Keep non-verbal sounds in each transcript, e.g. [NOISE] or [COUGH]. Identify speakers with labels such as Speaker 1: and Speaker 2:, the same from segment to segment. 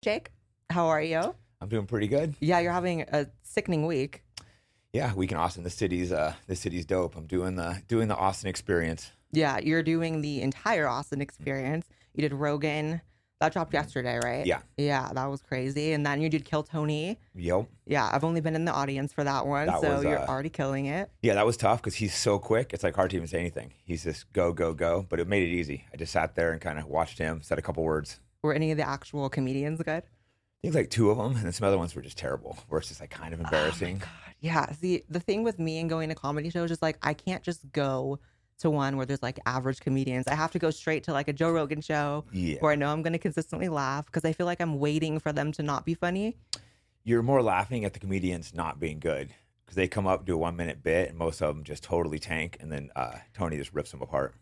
Speaker 1: Jake, how are you?
Speaker 2: I'm doing pretty good.
Speaker 1: Yeah, you're having a sickening week.
Speaker 2: Yeah, week in Austin. The city's uh the city's dope. I'm doing the doing the Austin experience.
Speaker 1: Yeah, you're doing the entire Austin experience. You did Rogan. That dropped yesterday, right?
Speaker 2: Yeah.
Speaker 1: Yeah, that was crazy. And then you did Kill Tony.
Speaker 2: Yep.
Speaker 1: Yeah, I've only been in the audience for that one,
Speaker 2: That
Speaker 1: so
Speaker 2: was,
Speaker 1: you're
Speaker 2: uh,
Speaker 1: already killing it.
Speaker 2: Yeah, that was tough because he's so quick. It's like hard to even say anything. He's just go go go, but it made it easy. I just sat there and kind of watched him, said a couple words.
Speaker 1: Were any of the actual comedians good?
Speaker 2: I think like two of them, and then some other ones were just terrible. Where it's just like kind of embarrassing.
Speaker 1: Yeah. See, the thing with me and going to comedy shows is like I can't just go to one where there's like average comedians. I have to go straight to like a Joe Rogan show
Speaker 2: yeah,
Speaker 1: where I know I'm going to consistently laugh because I feel like I'm waiting for them to not be funny.
Speaker 2: you're more laughing at the comedians not being good because they come up do a one minute bit, and most of them just totally tank, and then uh, Tony just rips them apart.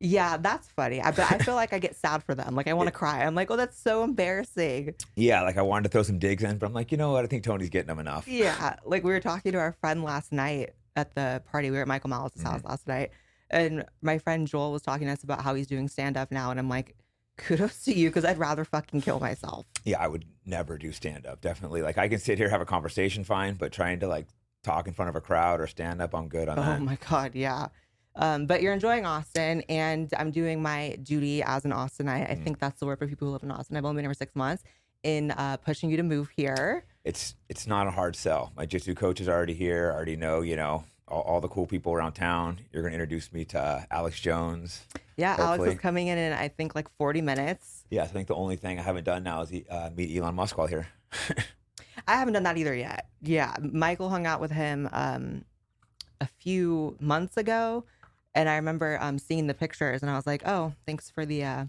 Speaker 1: Yeah, that's funny. I but I feel like I get sad for them. Like I want to cry. I'm like, oh, that's so embarrassing.
Speaker 2: Yeah, like I wanted to throw some digs in, but I'm like, you know what? I think Tony's getting them enough.
Speaker 1: Yeah, like we were talking to our friend last night at the party. We were at Michael Malice's house mm-hmm. last night, and my friend Joel was talking to us about how he's doing stand up now, and I'm like, kudos to you because I'd rather fucking kill myself.
Speaker 2: yeah, I would never do stand up. Definitely. Like I can sit here have a conversation fine, but trying to like talk in front of a crowd or stand up, I'm good on
Speaker 1: Oh
Speaker 2: that.
Speaker 1: Oh my god, yeah. Um, but you're enjoying Austin, and I'm doing my duty as an Austinite. I
Speaker 2: Mm.
Speaker 1: think that's the word for people who live in Austin. I've only been here for six months in uh, pushing you to move here.
Speaker 2: It's it's not a hard sell. My jiu-jitsu coach is already here. I already know, you know, all, all the cool people around town. You're gonna introduce me to uh, Alex Jones.
Speaker 1: Yeah, Alex is coming in in I think like 40 minutes.
Speaker 2: Yeah, I think the only thing I haven't done now is uh, meet Elon Musk while here. [LAUGHS]
Speaker 1: I haven't done that either yet. Yeah, Michael hung out with him um, a few months ago, and I remember um, seeing the pictures, and I was like, "Oh, thanks for the uh,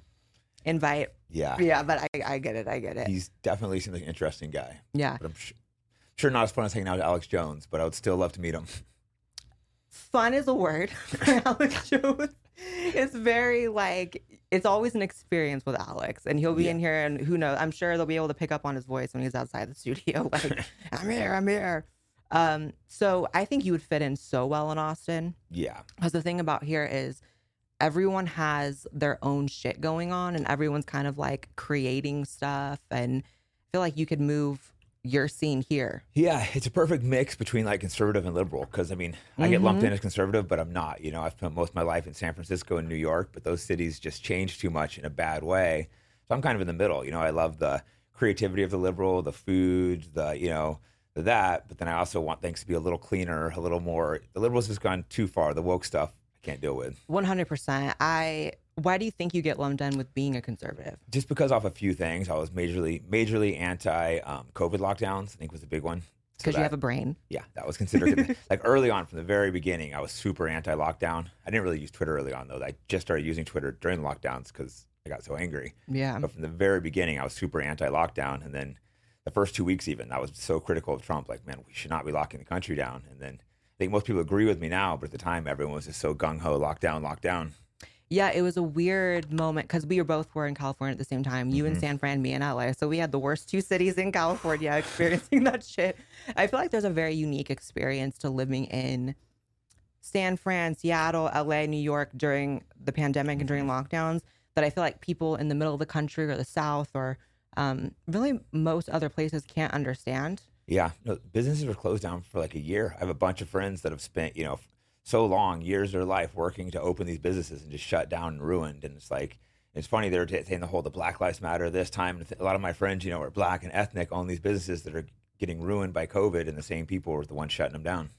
Speaker 1: invite."
Speaker 2: Yeah,
Speaker 1: Yeah, but I, I get it. I get it.
Speaker 2: he's definitely seems like an interesting guy.
Speaker 1: Yeah,
Speaker 2: But I'm sh- sure not as fun as hanging out with Alex Jones. But I would still love to meet him.
Speaker 1: fun is a word for [LAUGHS] Alex Jones. It's very like it's always an experience with Alex, and he'll be
Speaker 2: Yeah.
Speaker 1: in here, and who knows? I'm sure they'll be able to pick up on his voice when he's outside the studio. [LAUGHS] Like, I'm here, I'm here. Um, so I think you would fit in so well in Austin.
Speaker 2: Yeah,
Speaker 1: Because the thing about here is everyone has their own shit going on, and everyone's kind of like creating stuff, and I feel like you could move your scene here.
Speaker 2: Yeah, it's a perfect mix between like conservative and liberal. Because I mean, I get lumped
Speaker 1: Mhm.
Speaker 2: in as conservative, but I'm not. You know, I've spent most of my life in San Francisco and New York, but those cities just changed too much in a bad way. So I'm kind of in the middle. You know, I love the creativity of the liberal, the food, the you know, that. But then I also want things to be a little cleaner, a little more. The liberals has gone too far. The woke stuff I can't deal with.
Speaker 1: One hundred percent. I. Why do you think you get lumped in with being a conservative?
Speaker 2: Just because off a few things, I was majorly majorly anti um, COVID lockdowns. I think was a big one. So
Speaker 1: Because you have a brain.
Speaker 2: Yeah, that was considered [LAUGHS] like early on from the very beginning. I was super anti-lockdown. I didn't really use Twitter early on though. I just started using Twitter during the lockdowns because I got so angry.
Speaker 1: Yeah.
Speaker 2: But from the very beginning, I was super anti-lockdown, and then the first two weeks even, that was so critical of Trump. Like, man, we should not be locking the country down. And then I think most people agree with me now, but at the time, everyone was just so gung ho, lockdown, lockdown.
Speaker 1: Yeah, it was a weird moment because we were both were in California at the same time. You in
Speaker 2: Mm-hmm.
Speaker 1: San Fran, me in LA. So we had the worst two cities in California [LAUGHS] experiencing that shit. I feel like there's a very unique experience to living in San Fran, Seattle, LA, New York during the pandemic and during
Speaker 2: Mm-hmm.
Speaker 1: lockdowns that I feel like people in the middle of the country or the South or um, really most other places can't understand.
Speaker 2: Yeah, no, businesses were closed down for like a year. I have a bunch of friends that have spent, you know, so long, years of their life working to open these businesses and just shut down and ruined. And it's like, it's funny they're t- saying the whole the Black Lives Matter this time. A lot of my friends, you know, are black and ethnic, own these businesses that are getting ruined by COVID, and the same people were the ones shutting them down.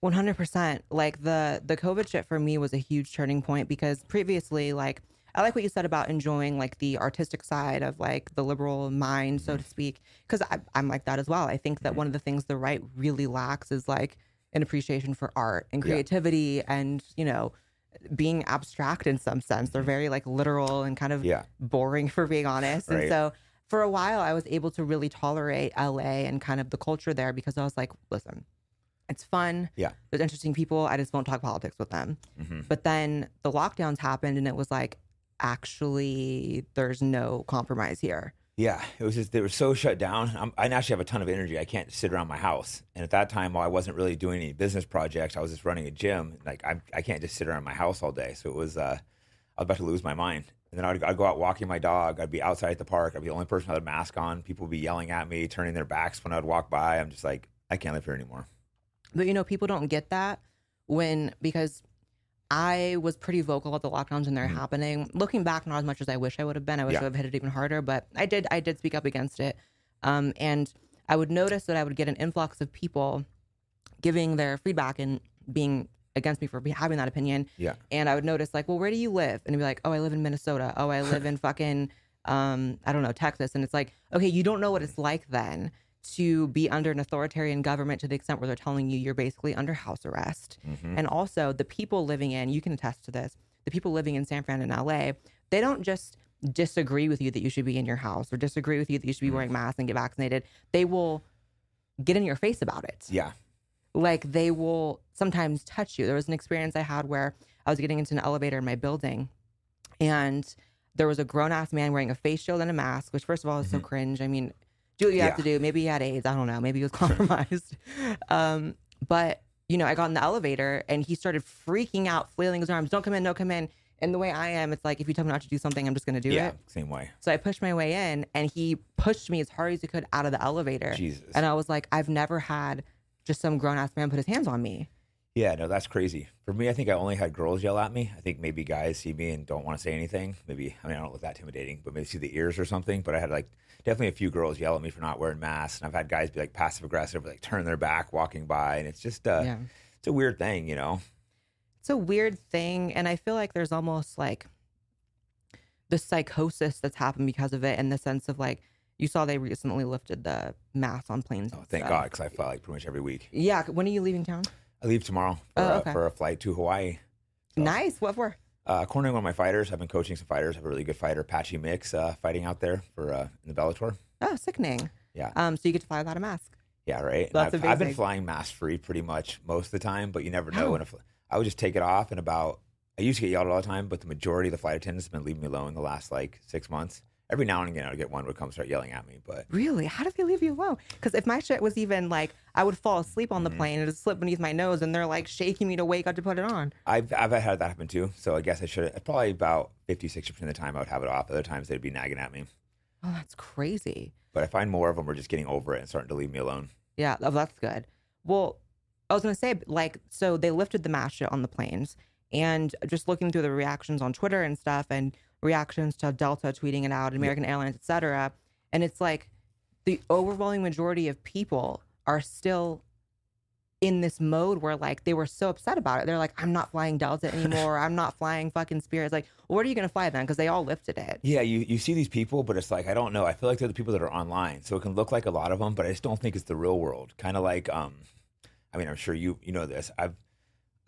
Speaker 1: One hundred percent. Like the the COVID shit for me was a huge turning point because previously, like I like what you said about enjoying like the artistic side of like the liberal mind, so mm-hmm. to speak. Because I'm like that as well. I think that mm-hmm. one of the things the right really lacks is like an appreciation for art and
Speaker 2: Yeah.
Speaker 1: creativity and you know being abstract in some sense. They're mm-hmm. very like literal and kind of
Speaker 2: Yeah.
Speaker 1: boring [LAUGHS] for being honest. And so for a while I was able to really tolerate LA and kind of the culture there because I was like, listen, it's fun.
Speaker 2: Yeah.
Speaker 1: There's interesting people. I just won't talk politics with them.
Speaker 2: hmm
Speaker 1: But then the lockdowns happened and it was like, actually, there's no compromise here.
Speaker 2: Yeah, it was just they were so shut down. I'm, I actually have a ton of energy. I can't sit around my house. And at that time, while I wasn't really doing any business projects, I was just running a gym. Like I, I can't just sit around my house all day. So it was, uh, I was about to lose my mind. And then I'd, I'd go out walking my dog. I'd be outside at the park. I'd be the only person with a mask on. People would be yelling at me, turning their backs when I'd walk by. I'm just like, I can't live here anymore.
Speaker 1: But you know, people don't get that when because I was pretty vocal at the lockdowns when they're
Speaker 2: Mhm.
Speaker 1: happening. Looking back, not as much as I wish I would have been. I wish
Speaker 2: Yeah.
Speaker 1: I would have hit it even harder, but I did. I did speak up against it, um, and I would notice that I would get an influx of people giving their feedback and being against me for having that opinion.
Speaker 2: Yeah.
Speaker 1: And I would notice like, well, where do you live? And it'd be like, oh, I live in Minnesota. Oh, I live in [LAUGHS] fucking, um, I don't know, Texas. And it's like, okay, you don't know what it's like then to be under an authoritarian government to the extent where they're telling you you're basically under house arrest.
Speaker 2: Mhm.
Speaker 1: And also the people living in, you can attest to this, the people living in San Fran and LA, they don't just disagree with you that you should be in your house or disagree with you that you should be
Speaker 2: Mhm.
Speaker 1: wearing masks and get vaccinated. They will get in your face about it
Speaker 2: Yeah.
Speaker 1: like they will sometimes touch you. There was an experience I had where I was getting into an elevator in my building and there was a grown ass man wearing a face shield and a mask, which first of all is so
Speaker 2: Mhm.
Speaker 1: cringe. I mean, do what you have to do. Maybe he had AIDS. I don't know. Maybe he was [LAUGHS] compromised. um, but you know, I got in the elevator and he started freaking out, flailing his arms. Don't come in, don't come in. And the way I am, it's like if you tell me not to do something, I'm just gonna do
Speaker 2: yeah.
Speaker 1: it.
Speaker 2: Same way.
Speaker 1: So I pushed my way in and he pushed me as hard as he could out of the elevator.
Speaker 2: Jesus.
Speaker 1: And I was like, I've never had just some grown ass man put his hands on me.
Speaker 2: Yeah, no, that's crazy. For me, I think I only had girls yell at me. I think maybe guys see me and don't want to say anything. Maybe, I mean, I don't look that intimidating, but maybe see the ears or something. But I had like definitely a few girls yell at me for not wearing masks. And I've had guys be like passive aggressive, like turn their back walking by. And it's just, uh,
Speaker 1: yeah.
Speaker 2: it's a weird thing, you know?
Speaker 1: It's a weird thing. And I feel like there's almost like the psychosis that's happened because of it in the sense of like, you saw they recently lifted the mask on planes.
Speaker 2: Oh, thank. God, because I fly like pretty much every week.
Speaker 1: Yeah. When are you leaving town?
Speaker 2: I leave tomorrow for,
Speaker 1: Oh,
Speaker 2: uh,
Speaker 1: okay.
Speaker 2: for a flight to Hawaii. So,
Speaker 1: Nice. What for?
Speaker 2: Uh, cornering one of my fighters. I've been coaching some fighters. I have a really good fighter, Patchy Mix, uh, fighting out there for uh, in the Bellator.
Speaker 1: Oh, sickening.
Speaker 2: Yeah.
Speaker 1: Um, so you get to fly without a mask.
Speaker 2: Yeah, right. And I've, I've been flying mask free pretty much most of the time, but you never know.
Speaker 1: How?
Speaker 2: when a fl- I would just take it off, and about I used to get yelled at all the time, but the majority of the flight attendants have been leaving me alone the last like six months. Every now and again, I'd get one would come start yelling at me, but
Speaker 1: Really? How do they leave you alone? Because if my shit was even like, I would fall asleep on the
Speaker 2: Mhm.
Speaker 1: plane and it would slip beneath my nose, and they're like shaking me to wake up to put it on.
Speaker 2: I've I've had that happen too. So I guess I should probably about 50, 60 percent of the time I would have it off. Other times they'd be nagging at me.
Speaker 1: Oh, that's crazy.
Speaker 2: But I find more of them are just getting over it and starting to leave me alone.
Speaker 1: Yeah, oh, that's good. Well, I was gonna say, like, so they lifted the mask shit on the planes, and just looking through the reactions on Twitter and stuff, and reactions to Delta tweeting it out, American Airlines, et cetera, and it's like the overwhelming majority of people are still in this mode where like they were so upset about it. They're like, I'm not flying Delta [LAUGHS] anymore. I'm not flying fucking Spirit. It's like, well, what are you gonna fly then? Because they all lifted it.
Speaker 2: Yeah, you, you see these people, but it's like I don't know. I feel like they're the people that are online, so it can look like a lot of them, but I just don't think it's the real world. Kind of like, um, I mean, I'm sure you you know this. I've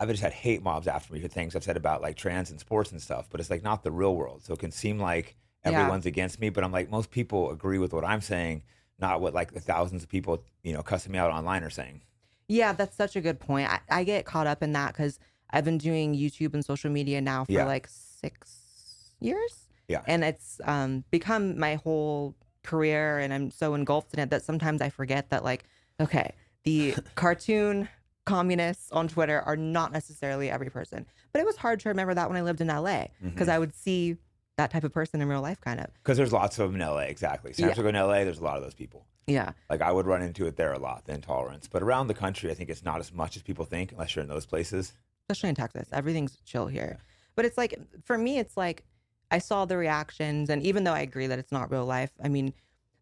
Speaker 2: I've just had hate mobs after me for things I've said about like trans and sports and stuff, but it's like not the real world. So it can seem like
Speaker 1: Yeah.
Speaker 2: everyone's against me, but I'm like most people agree with what I'm saying, not what like the thousands of people you know cussing me out online are saying.
Speaker 1: Yeah, that's such a good point. I, I get caught up in that because I've been doing YouTube and social media now for
Speaker 2: Yeah.
Speaker 1: like six years.
Speaker 2: Yeah.
Speaker 1: And it's um, become my whole career, and I'm so engulfed in it that sometimes I forget that, like, okay, the [LAUGHS] cartoon communists on Twitter are not necessarily every person. But it was hard to remember that when I lived in LA because mm-hmm. I would see that type of person in real life, kind of.
Speaker 2: Because there's lots of them in LA, exactly. San
Speaker 1: Yeah.
Speaker 2: Francisco in LA, there's a lot of those people.
Speaker 1: Yeah.
Speaker 2: Like I would run into it there a lot, the intolerance. But around the country, I think it's not as much as people think, unless you're in those places.
Speaker 1: especially in Texas. Everything's chill here. But it's like for me, it's like I saw the reactions, and even though I agree that it's not real life, I mean,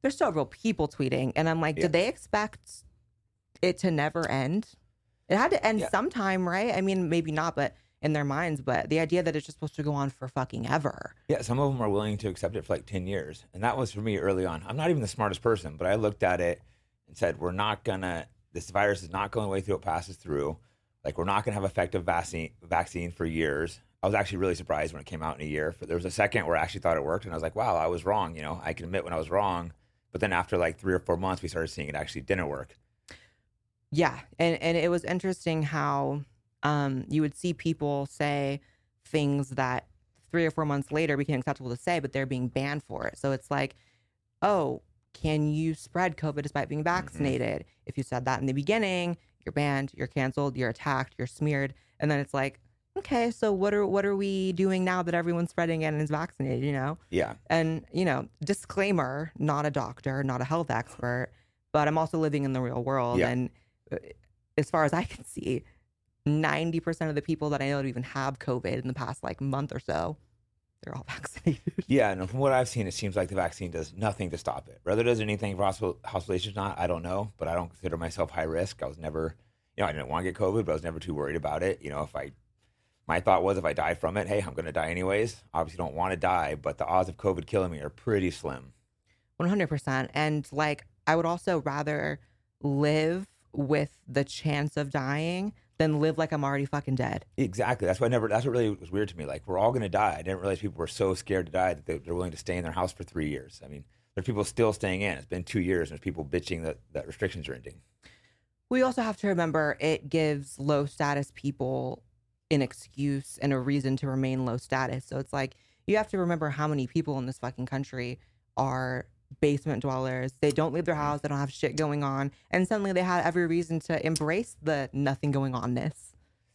Speaker 1: there's still real people tweeting, and I'm like,
Speaker 2: Yeah.
Speaker 1: did they expect it to never end? It had to end
Speaker 2: Yeah.
Speaker 1: sometime, right? I mean, maybe not, but in their minds. But the idea that it's just supposed to go on for fucking ever.
Speaker 2: Yeah, some of them are willing to accept it for like 10 years. And that was for me early on. I'm not even the smartest person, but I looked at it and said, we're not to, this virus is not going away through it passes through. Like, we're not to have effective vaccine, vaccine for years. I was actually really surprised when it came out in a year. But there was a second where I actually thought it worked. And I was like, wow, I was wrong. You know, I can admit when I was wrong. But then after like three or four months, we started seeing it actually didn't work.
Speaker 1: Yeah, and and it was interesting how um you would see people say things that three or four months later became acceptable to say, but they're being banned for it. So it's like, oh, can you spread COVID despite being vaccinated? If you said that in the beginning, you're banned, you're canceled, you're attacked, you're smeared, and then it's like, okay, so what are what are we doing now that everyone's spreading it and is vaccinated? You know,
Speaker 2: Yeah.
Speaker 1: and you know, disclaimer: not a doctor, not a health expert, but I'm also living in the real world,
Speaker 2: Yeah.
Speaker 1: and as far as I can see, ninety percent of the people that I know that even have COVID in the past like month or so, they're all [LAUGHS] vaccinated.
Speaker 2: Yeah, and from what I've seen, it seems like the vaccine does nothing to stop it. Whether it does anything for hospital, hospitalizations or not, I don't know. But I don't consider myself high risk. I was never, you know, I didn't want to get COVID, but I was never too worried about it. You know, if I, my thought was if I die from it, hey, I'm going to die anyways. Obviously, don't want to die, but the odds of COVID killing me are pretty slim.
Speaker 1: 100%. And like, I would also rather live with the chance of dying than live like I'm already fucking dead.
Speaker 2: Exactly. That's why I never. That's what really was weird to me. Like we're all to die. I didn't realize people were so scared to die that they, they're willing to stay in their house for three years. I mean, there's people still staying in. It's been two years, and there's people bitching that that restrictions are ending.
Speaker 1: We also have to remember it gives low status people an excuse and a reason to remain low status. So it's like you have to remember how many people in this fucking country are basement dwellers. They don't leave their house, they don't have shit going on, and suddenly they had every reason to embrace the nothing going onness.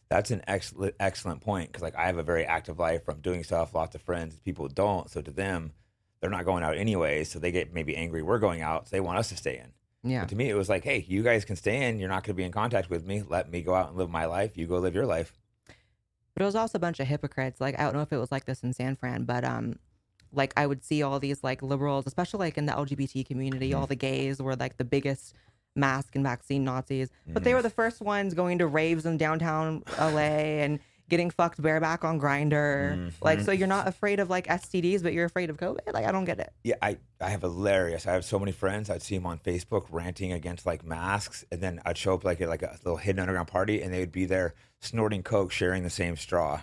Speaker 2: That's an excellent excellent point because like I have a very active life. I'm doing stuff. Lots of friends. People don't. So to them, they're not going out anyway. So they get maybe angry. We're going out. So they want us to stay in.
Speaker 1: Yeah.
Speaker 2: But to me, it was like, hey, you guys can stay in. You're not going to be in contact with me. Let me go out and live my life. You go live your life.
Speaker 1: But it was also a bunch of hypocrites. Like I don't know if it was like this in San Fran, but um, like I would see all these like liberals, especially like in the LGBT community, mm-hmm. all the gays were like the biggest mask and vaccine Nazis. But they mm-hmm. were the first ones going to raves in downtown LA and getting fucked bareback on Grindr. Like so, mm-hmm. you're not afraid of like STDs, but you're afraid of COVID. Like I don't get it.
Speaker 2: Yeah, I, I have hilarious. I have so many friends. I'd see them on Facebook ranting against like masks, and then I'd show up like at like a little hidden underground party, and they would be there snorting coke, sharing the same straw.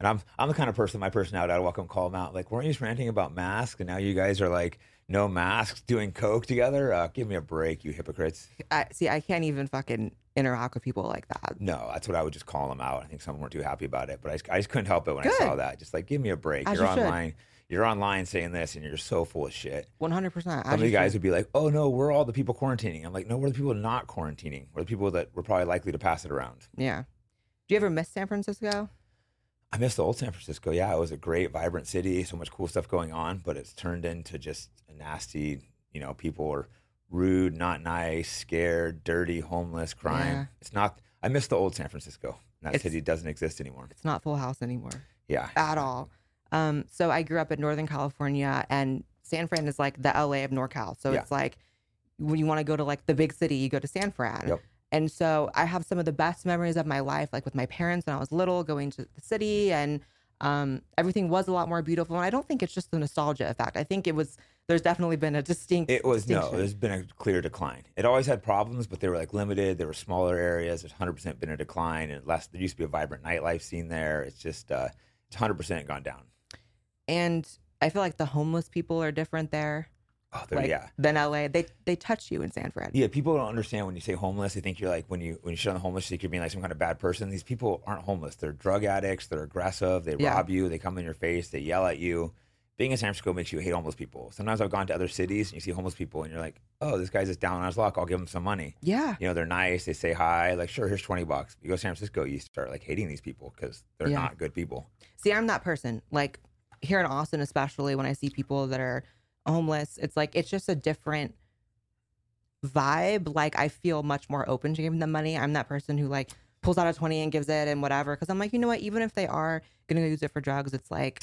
Speaker 2: And I'm I'm the kind of person, my personality, I'd welcome call them out. Like, weren't you just ranting about masks, and now you guys are like no masks, doing coke together? Uh, give me a break, you hypocrites.
Speaker 1: I see. I can't even fucking interact with people like that.
Speaker 2: No, that's what I would just call them out. I think some weren't too happy about it, but I just, I just couldn't help it when I saw that. Just like, give me a break.
Speaker 1: As
Speaker 2: you're
Speaker 1: you should.
Speaker 2: online. You're online saying this, and you're so full of shit.
Speaker 1: One hundred percent.
Speaker 2: Some of you guys would be like, "Oh no, we're all the people quarantining." I'm like, "No, we're the people not quarantining. We're the people that were probably likely to pass it around."
Speaker 1: Yeah. Do you ever miss San Francisco?
Speaker 2: I miss the old San Francisco. Yeah, it was a great, vibrant city. So much cool stuff going on, but it's turned into just a nasty. You know, people are rude, not nice, scared, dirty, homeless, crime.
Speaker 1: Yeah.
Speaker 2: It's not. I miss the old San Francisco. That
Speaker 1: It's-
Speaker 2: city doesn't exist anymore.
Speaker 1: It's not Full House anymore.
Speaker 2: Yeah,
Speaker 1: at all. Um, so I grew up in Northern California, and San Fran is like the LA of NorCal. So
Speaker 2: Yeah.
Speaker 1: it's like when you want to go to like the big city, you go to San Fran.
Speaker 2: Yep.
Speaker 1: And so I have some of the best memories of my life, like with my parents when I was little, going to the city, and um, everything was a lot more beautiful. And I don't think it's just the nostalgia effect. I think it was. There's definitely been a distinct.
Speaker 2: It was no. There's been a clear decline. It always had problems, but they were like limited. There were smaller areas. There's 100 percent been a decline, and less. There used to be a vibrant nightlife scene there. It's just uh, it's 100 percent gone down.
Speaker 1: and I feel like the homeless people are different there,
Speaker 2: Oh,
Speaker 1: like
Speaker 2: yeah,
Speaker 1: than LA. They they touch you in San Fran.
Speaker 2: yeah. People don't understand when you say homeless. They think you're like when you when you shit on the homeless, you think you're being like some kind of bad person. These people aren't homeless. They're drug addicts. They're aggressive. They
Speaker 1: Yeah.
Speaker 2: rob you. They come in your face. They yell at you. Being in San Francisco makes you hate homeless people. Sometimes I've gone to other cities and you see homeless people and you're like, oh, this guy's just down on his luck. I'll give him some money.
Speaker 1: Yeah.
Speaker 2: you know they're nice they say hi like sure here's 20 bucks you go to san francisco you start like hating these people because they're
Speaker 1: Yeah.
Speaker 2: not good people
Speaker 1: See, I'm that person. Like here in Austin, especially when I see people that are homeless, it's like it's just a different vibe. Like I feel much more open to giving them money. I'm that person who like pulls out a 20 and gives it and whatever. Cause I'm like, you know what? Even if they are going to use it for drugs, it's like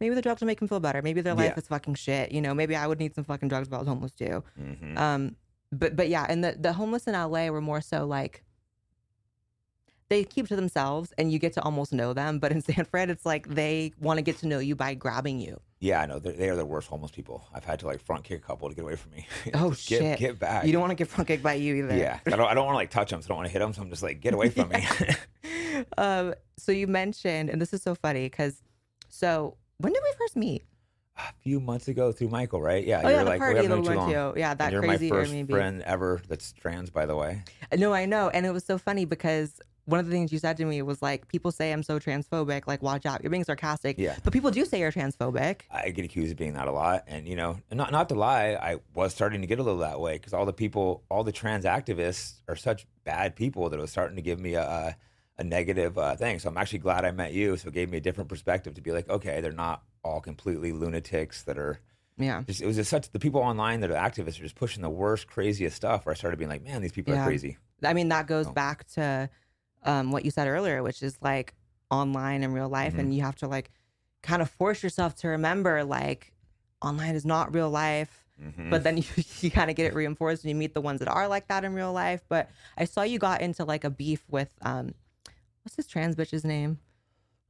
Speaker 1: maybe the drugs will make them feel better. Maybe their life
Speaker 2: Yeah.
Speaker 1: is fucking shit. You know, maybe I would need some fucking drugs if I was homeless too.
Speaker 2: mm-hmm.
Speaker 1: Um, but but yeah, and the the homeless in LA were more so like they keep to themselves and you get to almost know them. But in [LAUGHS] San Fran, it's like they want to get to know you by grabbing you.
Speaker 2: Yeah i know they're, they are the worst homeless people i've had to like front kick a couple to get away from me [LAUGHS]
Speaker 1: Oh,
Speaker 2: get,
Speaker 1: shit.
Speaker 2: get back
Speaker 1: You don't want to get front kicked by you either.
Speaker 2: yeah i don't, I don't [LAUGHS] want to like touch them so i don't want to hit them so i'm just like get away from me [LAUGHS]
Speaker 1: um, so you mentioned, and this is so funny because so when did we first meet?
Speaker 2: a few months ago through michael right yeah
Speaker 1: Oh
Speaker 2: you're
Speaker 1: yeah, the
Speaker 2: like
Speaker 1: party
Speaker 2: haven't known too
Speaker 1: went
Speaker 2: long.
Speaker 1: to. Yeah, that
Speaker 2: and you're
Speaker 1: crazy
Speaker 2: my first
Speaker 1: Airbnb.
Speaker 2: friend ever that's trans by the way
Speaker 1: No, I know, and it was so funny because one of the things you said to me was like, people say I'm so transphobic. Like, watch out, you're being sarcastic.
Speaker 2: Yeah.
Speaker 1: but people do say you're transphobic.
Speaker 2: I get accused of being that a lot, and you know, not not to lie, I was starting to get a little that way because all the people, all the trans activists are such bad people that it was starting to give me a, a a negative uh, thing. So I'm actually glad I met you. So it gave me a different perspective to be like, okay, they're not all completely lunatics that are.
Speaker 1: Yeah.
Speaker 2: Just, it was just such the people online that are activists are just pushing the worst, craziest stuff. Where I started being like, man, these people
Speaker 1: Yeah.
Speaker 2: are crazy.
Speaker 1: I mean, that goes
Speaker 2: Oh.
Speaker 1: back to um, what you said earlier, which is like online and real life.
Speaker 2: Mhm.
Speaker 1: And you have to like kind of force yourself to remember like online is not real life.
Speaker 2: Mhm.
Speaker 1: But then [LAUGHS] you, you kind of get it reinforced and you meet the ones that are like that in real life. But I saw you got into like a beef with, um, what's this trans bitch's name?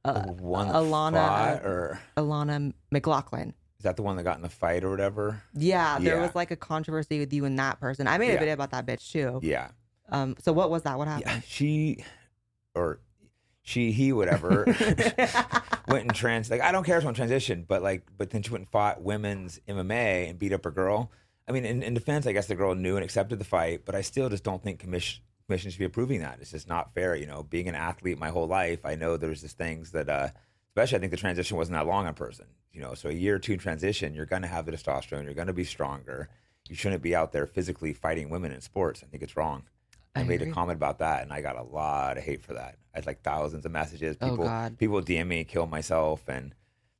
Speaker 1: Uh,
Speaker 2: one
Speaker 1: Alana-
Speaker 2: or
Speaker 1: Alana McLaughlin.
Speaker 2: is that the one that got in the fight or whatever?
Speaker 1: Yeah, there
Speaker 2: Yeah.
Speaker 1: was like a controversy with you and that person. I made a
Speaker 2: Yeah.
Speaker 1: video about that bitch too.
Speaker 2: Yeah,
Speaker 1: Um, so what was that? What
Speaker 2: yeah.
Speaker 1: happened?
Speaker 2: She or she, he, whatever. [LAUGHS] [LAUGHS] went and trans like I don't care if someone transitioned, but like but then she went and fought women's MMA and beat up a girl. I mean, in, in defense, I guess the girl knew and accepted the fight, but I still just don't think commission commission should be approving that. It's just not fair. You know, being an athlete my whole life, I know there's just things that, uh, especially I think the transition wasn't that long on person. You know, so a year or two transition, you're going to have the testosterone, you're going to be stronger. You shouldn't be out there physically fighting women in sports. I think it's wrong. I,
Speaker 1: I
Speaker 2: made
Speaker 1: agree.
Speaker 2: a comment about that, and I got a lot of hate for that. I had like thousands of messages.
Speaker 1: Oh,
Speaker 2: People,
Speaker 1: God.
Speaker 2: people DM me, kill myself, and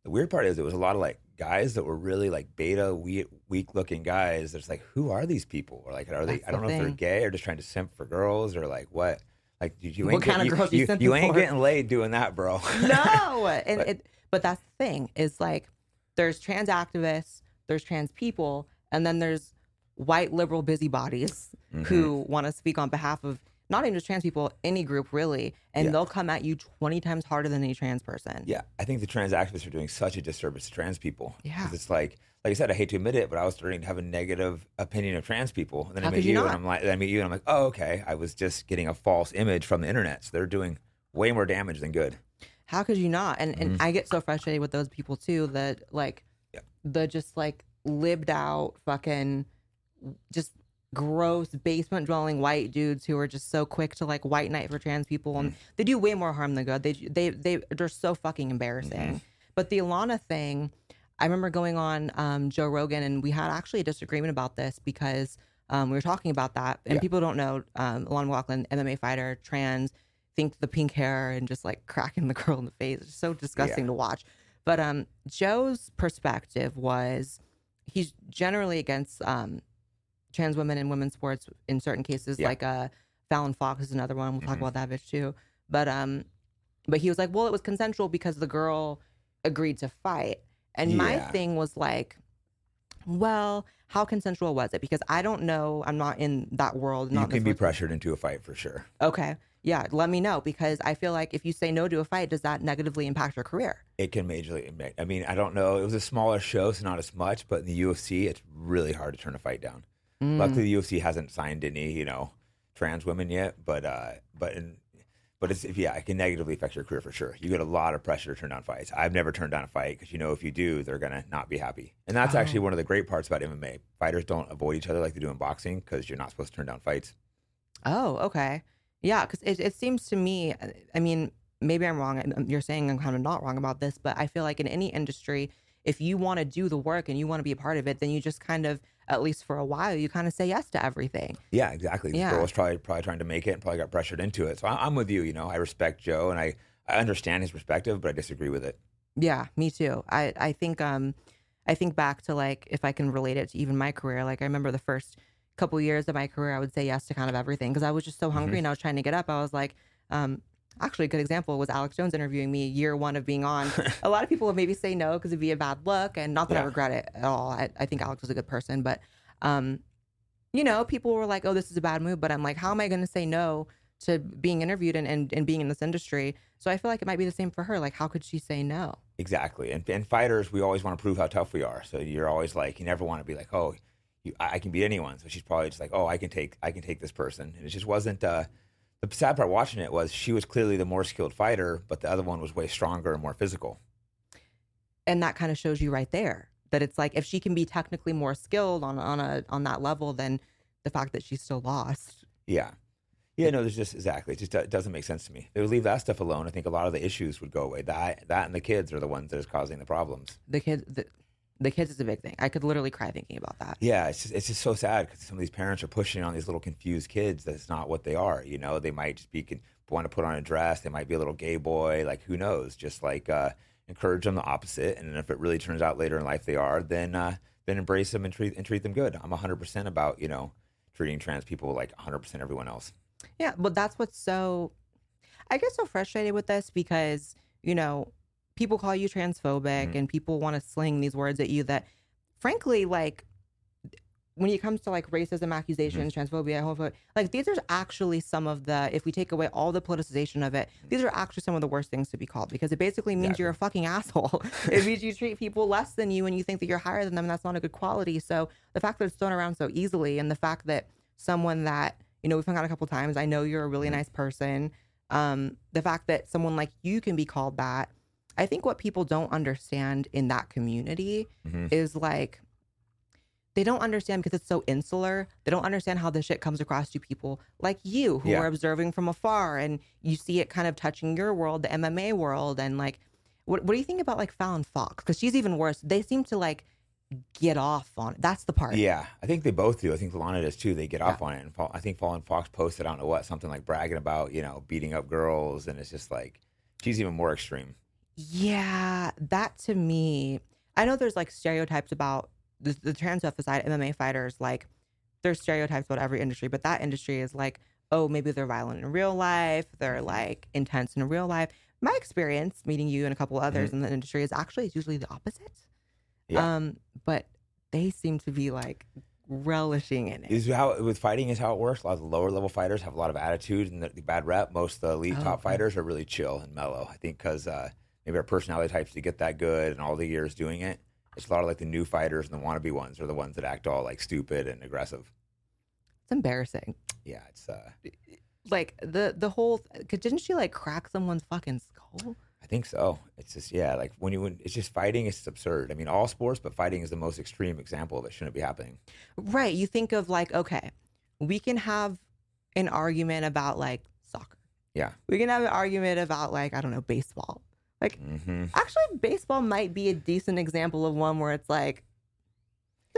Speaker 2: the weird part is it was a lot of like guys that were really like beta, weak, weak looking guys. There's like, who are these people? Or like, are they?
Speaker 1: That's
Speaker 2: I don't
Speaker 1: the
Speaker 2: know if they're gay or just trying to simp for girls or like what. Like you, you
Speaker 1: What
Speaker 2: ain't
Speaker 1: kind
Speaker 2: get-
Speaker 1: of girls you
Speaker 2: you,
Speaker 1: simping
Speaker 2: you ain't getting laid doing that, bro.
Speaker 1: no [LAUGHS] and
Speaker 2: But-
Speaker 1: it but that's the thing is like there's trans activists there's trans people and then there's white liberal busybodies
Speaker 2: Mm-hmm.
Speaker 1: who want to speak on behalf of not even just trans people any group really and
Speaker 2: Yeah.
Speaker 1: they'll come at you 20 times harder than any trans person
Speaker 2: Yeah, I think the trans activists are doing such a disservice to trans people.
Speaker 1: Yeah.
Speaker 2: it's like, like I said, I hate to admit it, but I was starting to have a negative opinion of trans people. And then
Speaker 1: How
Speaker 2: I meet
Speaker 1: you
Speaker 2: you, and I'm like, then I meet you, and I'm like, oh, okay. I was just getting a false image from the internet. So they're doing way more damage than good.
Speaker 1: how could you not and and i get so frustrated with those people too that like
Speaker 2: Yeah.
Speaker 1: the just like lived out fucking just gross basement dwelling white dudes who are just so quick to like white knight for trans people and they do way more harm than good. They they they they're so fucking embarrassing. But the Alana thing I remember going on um, Joe Rogan and we had actually a disagreement about this because um, we were talking about that and
Speaker 2: Yeah.
Speaker 1: people don't know um, Alana McLaughlin MMA fighter trans think the pink hair and just like cracking the girl in the face. It's so disgusting
Speaker 2: Yeah.
Speaker 1: to watch. But um Joe's perspective was he's generally against um trans women in women's sports in certain cases
Speaker 2: Yeah.
Speaker 1: like uh Fallon Fox is another one we'll talk
Speaker 2: Mhm.
Speaker 1: about that bitch too but um but he was like well it was consensual because the girl agreed to fight and my thing was like well how consensual was it because I don't know I'm not in that world
Speaker 2: You can be
Speaker 1: sports-
Speaker 2: pressured into a fight for sure.
Speaker 1: okay yeah let me know because I feel like if you say no to a fight does that negatively impact your career
Speaker 2: It can majorly. impact- I mean, I don't know. It was a smaller show, so not as much. But in the UFC, it's really hard to turn a fight down.
Speaker 1: Mm.
Speaker 2: Luckily, the UFC hasn't signed any, you know, trans women yet. But uh, but in, but it's yeah, it can negatively affect your career for sure. You get a lot of pressure to turn down fights. I've never turned down a fight because you know if you do, they're gonna not be happy. And that's
Speaker 1: Oh.
Speaker 2: actually one of the great parts about MMA. Fighters don't avoid each other like they do in boxing because you're not supposed to turn down fights.
Speaker 1: Oh, okay. Yeah, because it, it seems to me, I mean, maybe I'm wrong. You're saying I'm kind of not wrong about this, but I feel like in any industry, if you want to do the work and you want to be a part of it, then you just kind of, at least for a while, you kind of say yes to everything.
Speaker 2: Yeah, exactly. This
Speaker 1: Yeah.
Speaker 2: girl was probably probably trying to make it and probably got pressured into it. So I, I'm with you. You know, I respect Joe and I I understand his perspective, but I disagree with it.
Speaker 1: Yeah, me too. I, I think, um, I think back to like, if I can relate it to even my career, like I remember the first couple years of my career, I would say yes to kind of everything because I was just so hungry and I was trying to get up. I was like, um, actually a good example was Alex Jones interviewing me year one of being on. [LAUGHS] a lot of people would maybe say no because it'd be a bad look, and not that I regret it at all. I, I think Alex was a good person, but um, you know, people were like, "Oh, this is a bad move," but I'm like, how am I going to say no to being interviewed and, and and being in this industry? So I feel like it might be the same for her. Like, how could she say no?
Speaker 2: Exactly. And and fighters, we always want to prove how tough we are. So you're always like, you never want to be like, oh, you, I I can beat anyone. So she's probably just like, oh, I can take I can take this person. And it just wasn't. Uh, the sad part watching it was she was clearly the more skilled fighter, but the other one was way stronger and more physical.
Speaker 1: and that kind of shows you right there that it's like if she can be technically more skilled on on a on that level then the fact that she still lost
Speaker 2: Yeah. Yeah, no, there's just exactly. It just do- doesn't make sense to me. They would leave that stuff alone. I think a lot of the issues would go away. That that and the kids are the ones that is causing the problems.
Speaker 1: the kids the, the kids is a big thing i could literally cry thinking about that
Speaker 2: Yeah, it's just, it's just so sad because some of these parents are pushing on these little confused kids that's not what they are. You know, they might just be con- want to put on a dress. They might be a little gay boy. Like who knows? Just like uh, encourage them the opposite. And if it really turns out later in life they are, then uh, then embrace them and treat and treat them good. I'm 100 percent about you know treating trans people like 100 percent everyone else.
Speaker 1: Yeah, but that's what's so I get so frustrated with this because, you know, people call you transphobic
Speaker 2: Mhm.
Speaker 1: and people want to sling these words at you that frankly like when it comes to like racism accusations, transphobia, homophobia, like these are actually some of the if we take away all the politicization of it, these are actually some of the worst things to be called because it basically means you're a fucking asshole. [LAUGHS] it means you treat people less than you and you think that you're higher than them and that's not a good quality. So the fact that it's thrown around so easily and the fact that someone that, you know, we've hung out a couple times, I know you're a really
Speaker 2: Mhm.
Speaker 1: nice person. Um, the fact that someone like you can be called that, I think what people don't understand in that community
Speaker 2: Mhm.
Speaker 1: is like they don't understand because it's so insular. They don't understand how this shit comes across to people like you who
Speaker 2: Yeah.
Speaker 1: are observing from afar and you see it kind of touching your world, the MMA world. And like, what, what do you think about like Fallon Fox? Because she's even worse. They seem to like get off on it. That's the part.
Speaker 2: Yeah, I think they both do. I think Lana does too. They get
Speaker 1: Yeah.
Speaker 2: off on it. And I think Fallon Fox posted, I don't know what, something like bragging about, you know, beating up girls. And it's just like, she's even more extreme.
Speaker 1: Yeah, that to me, I know there's like stereotypes about the, the trans aside, MMA fighters, like there's stereotypes about every industry, but that industry is like, oh, maybe they're violent in real life, they're like intense in real life. My experience meeting you and a couple others in the industry is actually it's usually the opposite.
Speaker 2: Yeah.
Speaker 1: Um, but they seem to be like relishing in it.
Speaker 2: Is how with fighting is how it works. A lot of the lower level fighters have a lot of attitude and the, the bad rep. Most of the elite
Speaker 1: Oh,
Speaker 2: top
Speaker 1: okay.
Speaker 2: fighters are really chill and mellow. I think because uh, maybe our personality types to get that good and all the years doing it. It's a lot of like the new fighters and the wannabe ones are the ones that act all like stupid and aggressive.
Speaker 1: It's embarrassing.
Speaker 2: Yeah, it's. Uh,
Speaker 1: Like the the whole, cause didn't she like crack someone's fucking skull?
Speaker 2: I think so. It's just yeah, like when you when it's just fighting. It's absurd. I mean, all sports, but fighting is the most extreme example of it. Shouldn't be happening.
Speaker 1: Right. You think of like, okay, we can have an argument about like soccer.
Speaker 2: Yeah.
Speaker 1: We can have an argument about like, I don't know, baseball. Like,
Speaker 2: hmm
Speaker 1: actually, baseball might be a decent example of one where it's like,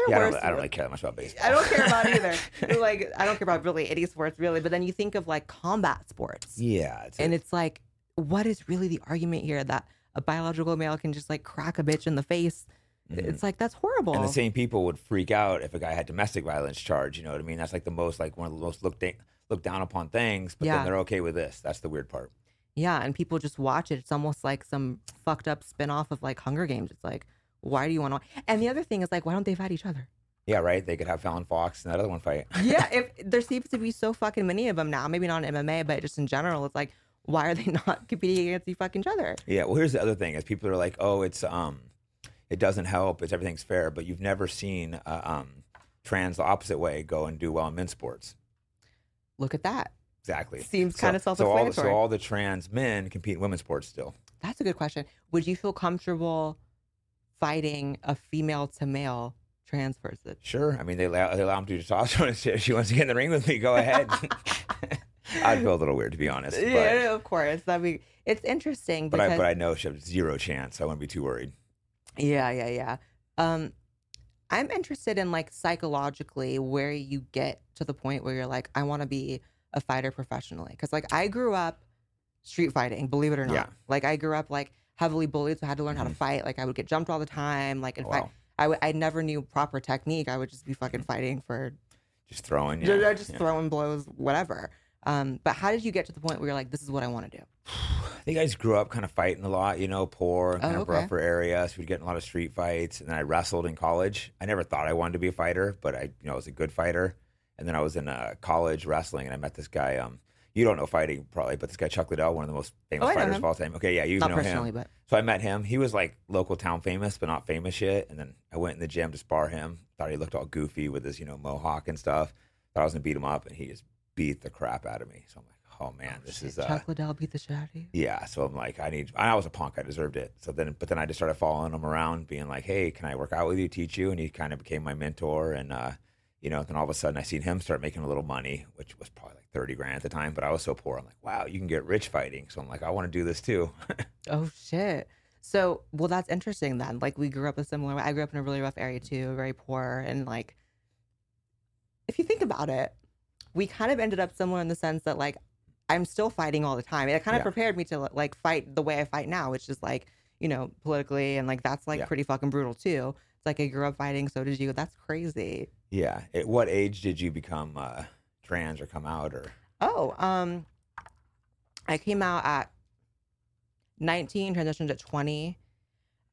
Speaker 2: Yeah, I don't, I don't really care that much about baseball.
Speaker 1: I don't care about either. [LAUGHS] like, I don't care about really any sports really. But then you think of like combat sports,
Speaker 2: yeah, it's,
Speaker 1: and it's like, what is really the argument here that a biological male can just like crack a bitch in the face?
Speaker 2: Mhm.
Speaker 1: It's like that's horrible.
Speaker 2: And the same people would freak out if a guy had domestic violence charge. You know what I mean? That's like the most like one of the most looked looked down upon things. But
Speaker 1: Yeah.
Speaker 2: then they're okay with this. That's the weird part.
Speaker 1: Yeah, and people just watch it. It's almost like some fucked up spin-off of like Hunger Games. It's like, why do you want to? And the other thing is like, why don't they fight each other?
Speaker 2: Yeah, right. They could have Fallon Fox and that other one fight.
Speaker 1: yeah, [LAUGHS] if there seems to be so fucking many of them now, maybe not in MMA, but just in general, it's like, why are they [LAUGHS] not competing against each fucking other?
Speaker 2: Yeah. Well, here's the other thing: is people are like, oh, it's um, it doesn't help. It's everything's fair, but you've never seen uh, um, trans the opposite way go and do well in men's sports.
Speaker 1: Look at that.
Speaker 2: Exactly.
Speaker 1: Seems
Speaker 2: So-
Speaker 1: kinda
Speaker 2: So all, the,
Speaker 1: self-explanatory.
Speaker 2: so all the trans men compete in women's sports still.
Speaker 1: That's a good question. Would you feel comfortable fighting a female to male trans person?
Speaker 2: Sure. I mean, they allow, they allow them to do testosterone and [LAUGHS] shit. If she wants to get in the ring with me, go ahead. [LAUGHS] I'd feel a little weird to be honest. But,
Speaker 1: yeah, of course. That'd be. It's interesting
Speaker 2: but
Speaker 1: because
Speaker 2: I but I know she has zero chance. I wouldn't be too worried.
Speaker 1: Yeah, yeah, yeah. Um, I'm interested in like psychologically where you get to the point where you're like, I want to be a fighter professionally. Cause like I grew up street fighting, believe it or not.
Speaker 2: Yeah.
Speaker 1: Like I grew up like heavily bullied, so I had to learn how to
Speaker 2: Mhm.
Speaker 1: fight. Like I would get jumped all the time. Like in
Speaker 2: Oh,
Speaker 1: fact,
Speaker 2: wow.
Speaker 1: I I never knew proper technique. I would just be fucking fighting for
Speaker 2: Just throwing. Yeah,
Speaker 1: just
Speaker 2: yeah.
Speaker 1: throwing blows, whatever. Um, but how did you get to the point where you're like, this is what I want to do? [SIGHS]
Speaker 2: I think I just grew up kind of fighting a lot, you know, poor and
Speaker 1: Oh,
Speaker 2: kind of rougher areas. So We'd get in a lot of street fights, and then I wrestled in college. I never thought I wanted to be a fighter, but I, you know, I was a good fighter. And then I was in uh, college wrestling, and I met this guy. Um, you don't know fighting probably, but this guy Chuck Liddell, one of the most famous
Speaker 1: Oh,
Speaker 2: fighters of all time. Okay, yeah, you
Speaker 1: Not
Speaker 2: know
Speaker 1: personally,
Speaker 2: him.
Speaker 1: but
Speaker 2: So I met him. He was like local town famous, but not famous yet. And then I went in the gym to spar him. Thought he looked all goofy with his, you know, mohawk and stuff. Thought I was gonna beat him up, and he just beat the crap out of me. So I'm like, oh man,
Speaker 1: Oh,
Speaker 2: this
Speaker 1: shit,
Speaker 2: is uh,
Speaker 1: Chuck Liddell beat the shit out of you.
Speaker 2: yeah. So I'm like, I need. I was a punk. I deserved it. So then, but then I just started following him around, being like, hey, can I work out with you, teach you? And he kind of became my mentor. And uh, you know, then all of a sudden, I seen him start making a little money, which was probably like thirty grand at the time. But I was so poor. I'm like, wow, you can get rich fighting. So I'm like, I want to do this too. [LAUGHS]
Speaker 1: Oh shit. So well that's interesting then. Like we grew up a similar way. I grew up in a really rough area too, very poor and like if you think about it, we kind of ended up similar in the sense that like I'm still fighting all the time. It kind of
Speaker 2: Yeah.
Speaker 1: prepared me to like fight the way I fight now, which is like, you know, politically and like that's like
Speaker 2: Yeah.
Speaker 1: pretty fucking brutal too. It's like I grew up fighting, so did you. That's crazy.
Speaker 2: Yeah. At what age did you become uh, trans or come out or?
Speaker 1: Oh, um, I came out at 19, transitioned at 20.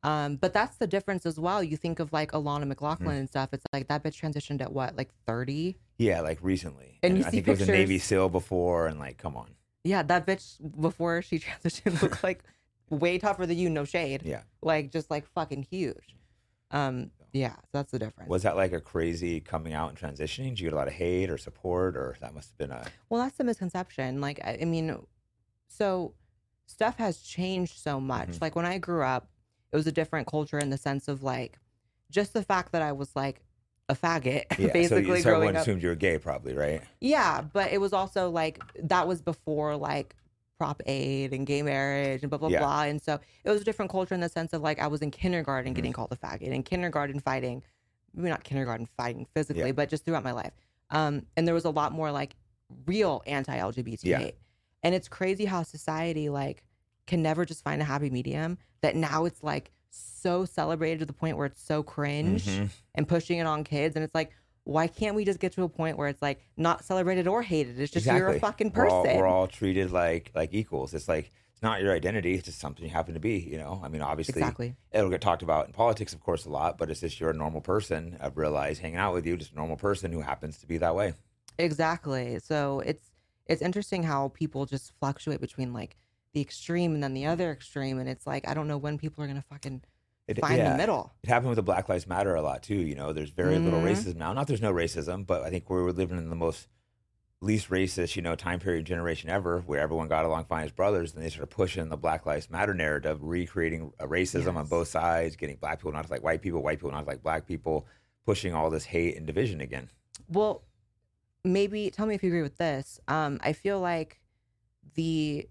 Speaker 1: Um, but that's the difference as well. You think of like Alana McLaughlin
Speaker 2: Mm.
Speaker 1: and stuff. It's like that bitch transitioned at what, like 30?
Speaker 2: Yeah, like recently.
Speaker 1: And you
Speaker 2: I
Speaker 1: see
Speaker 2: think it was a Navy SEAL before, and like, come on.
Speaker 1: Yeah, that bitch before she transitioned [LAUGHS] looked like way tougher than you, no shade.
Speaker 2: Yeah.
Speaker 1: Like just like fucking huge. Um, yeah, so that's the difference.
Speaker 2: Was that like a crazy coming out and transitioning? Did you get a lot of hate or support, or that must have been a
Speaker 1: Well, that's the misconception. Like, I, I mean, so stuff has changed so much.
Speaker 2: Mhm.
Speaker 1: Like when I grew up, it was a different culture in the sense of like just the fact that I was like a faggot, [LAUGHS]
Speaker 2: yeah?
Speaker 1: basically
Speaker 2: so, so
Speaker 1: growing
Speaker 2: everyone
Speaker 1: up.
Speaker 2: assumed you were gay, probably, right?
Speaker 1: Yeah, but it was also like that was before like Prop 8 and gay marriage and blah blah
Speaker 2: Yeah.
Speaker 1: blah. And so it was a different culture in the sense of like I was in kindergarten
Speaker 2: Mm-hmm.
Speaker 1: getting called a faggot, in kindergarten fighting, maybe not kindergarten fighting physically,
Speaker 2: Yeah.
Speaker 1: but just throughout my life. Um, and there was a lot more like real anti-LGBT
Speaker 2: Yeah.
Speaker 1: hate. And it's crazy how society like can never just find a happy medium. That now it's like so celebrated to the point where it's so cringe
Speaker 2: Mhm.
Speaker 1: and pushing it on kids. And it's like, why can't we just get to a point where it's like not celebrated or hated? It's just you're a
Speaker 2: Exactly.
Speaker 1: fucking
Speaker 2: We're
Speaker 1: person.
Speaker 2: all, we're all treated like like equals. It's like it's not your identity; it's just something you happen to be. You know, I mean, obviously,
Speaker 1: exactly.
Speaker 2: it'll get talked about in politics, of course, a lot. But it's just you're a normal person. I've realized hanging out with you, just a normal person who happens to be that way.
Speaker 1: Exactly. So it's it's interesting how people just fluctuate between like the extreme and then the other extreme. And it's like I don't know when people are gonna fucking
Speaker 2: It,
Speaker 1: find
Speaker 2: yeah.
Speaker 1: the middle.
Speaker 2: It happened with the Black Lives Matter a lot too. You know, there's very little
Speaker 1: Mhm.
Speaker 2: racism now. Not there's no racism, but I think we're living in the most least racist, you know, time period generation ever, where everyone got along fine as brothers. And they started pushing the Black Lives Matter narrative, recreating racism on both sides, getting black people not to like white people, white people not to like black people, pushing all this hate and division again.
Speaker 1: Well, maybe tell me if you agree with this. Um, I feel like the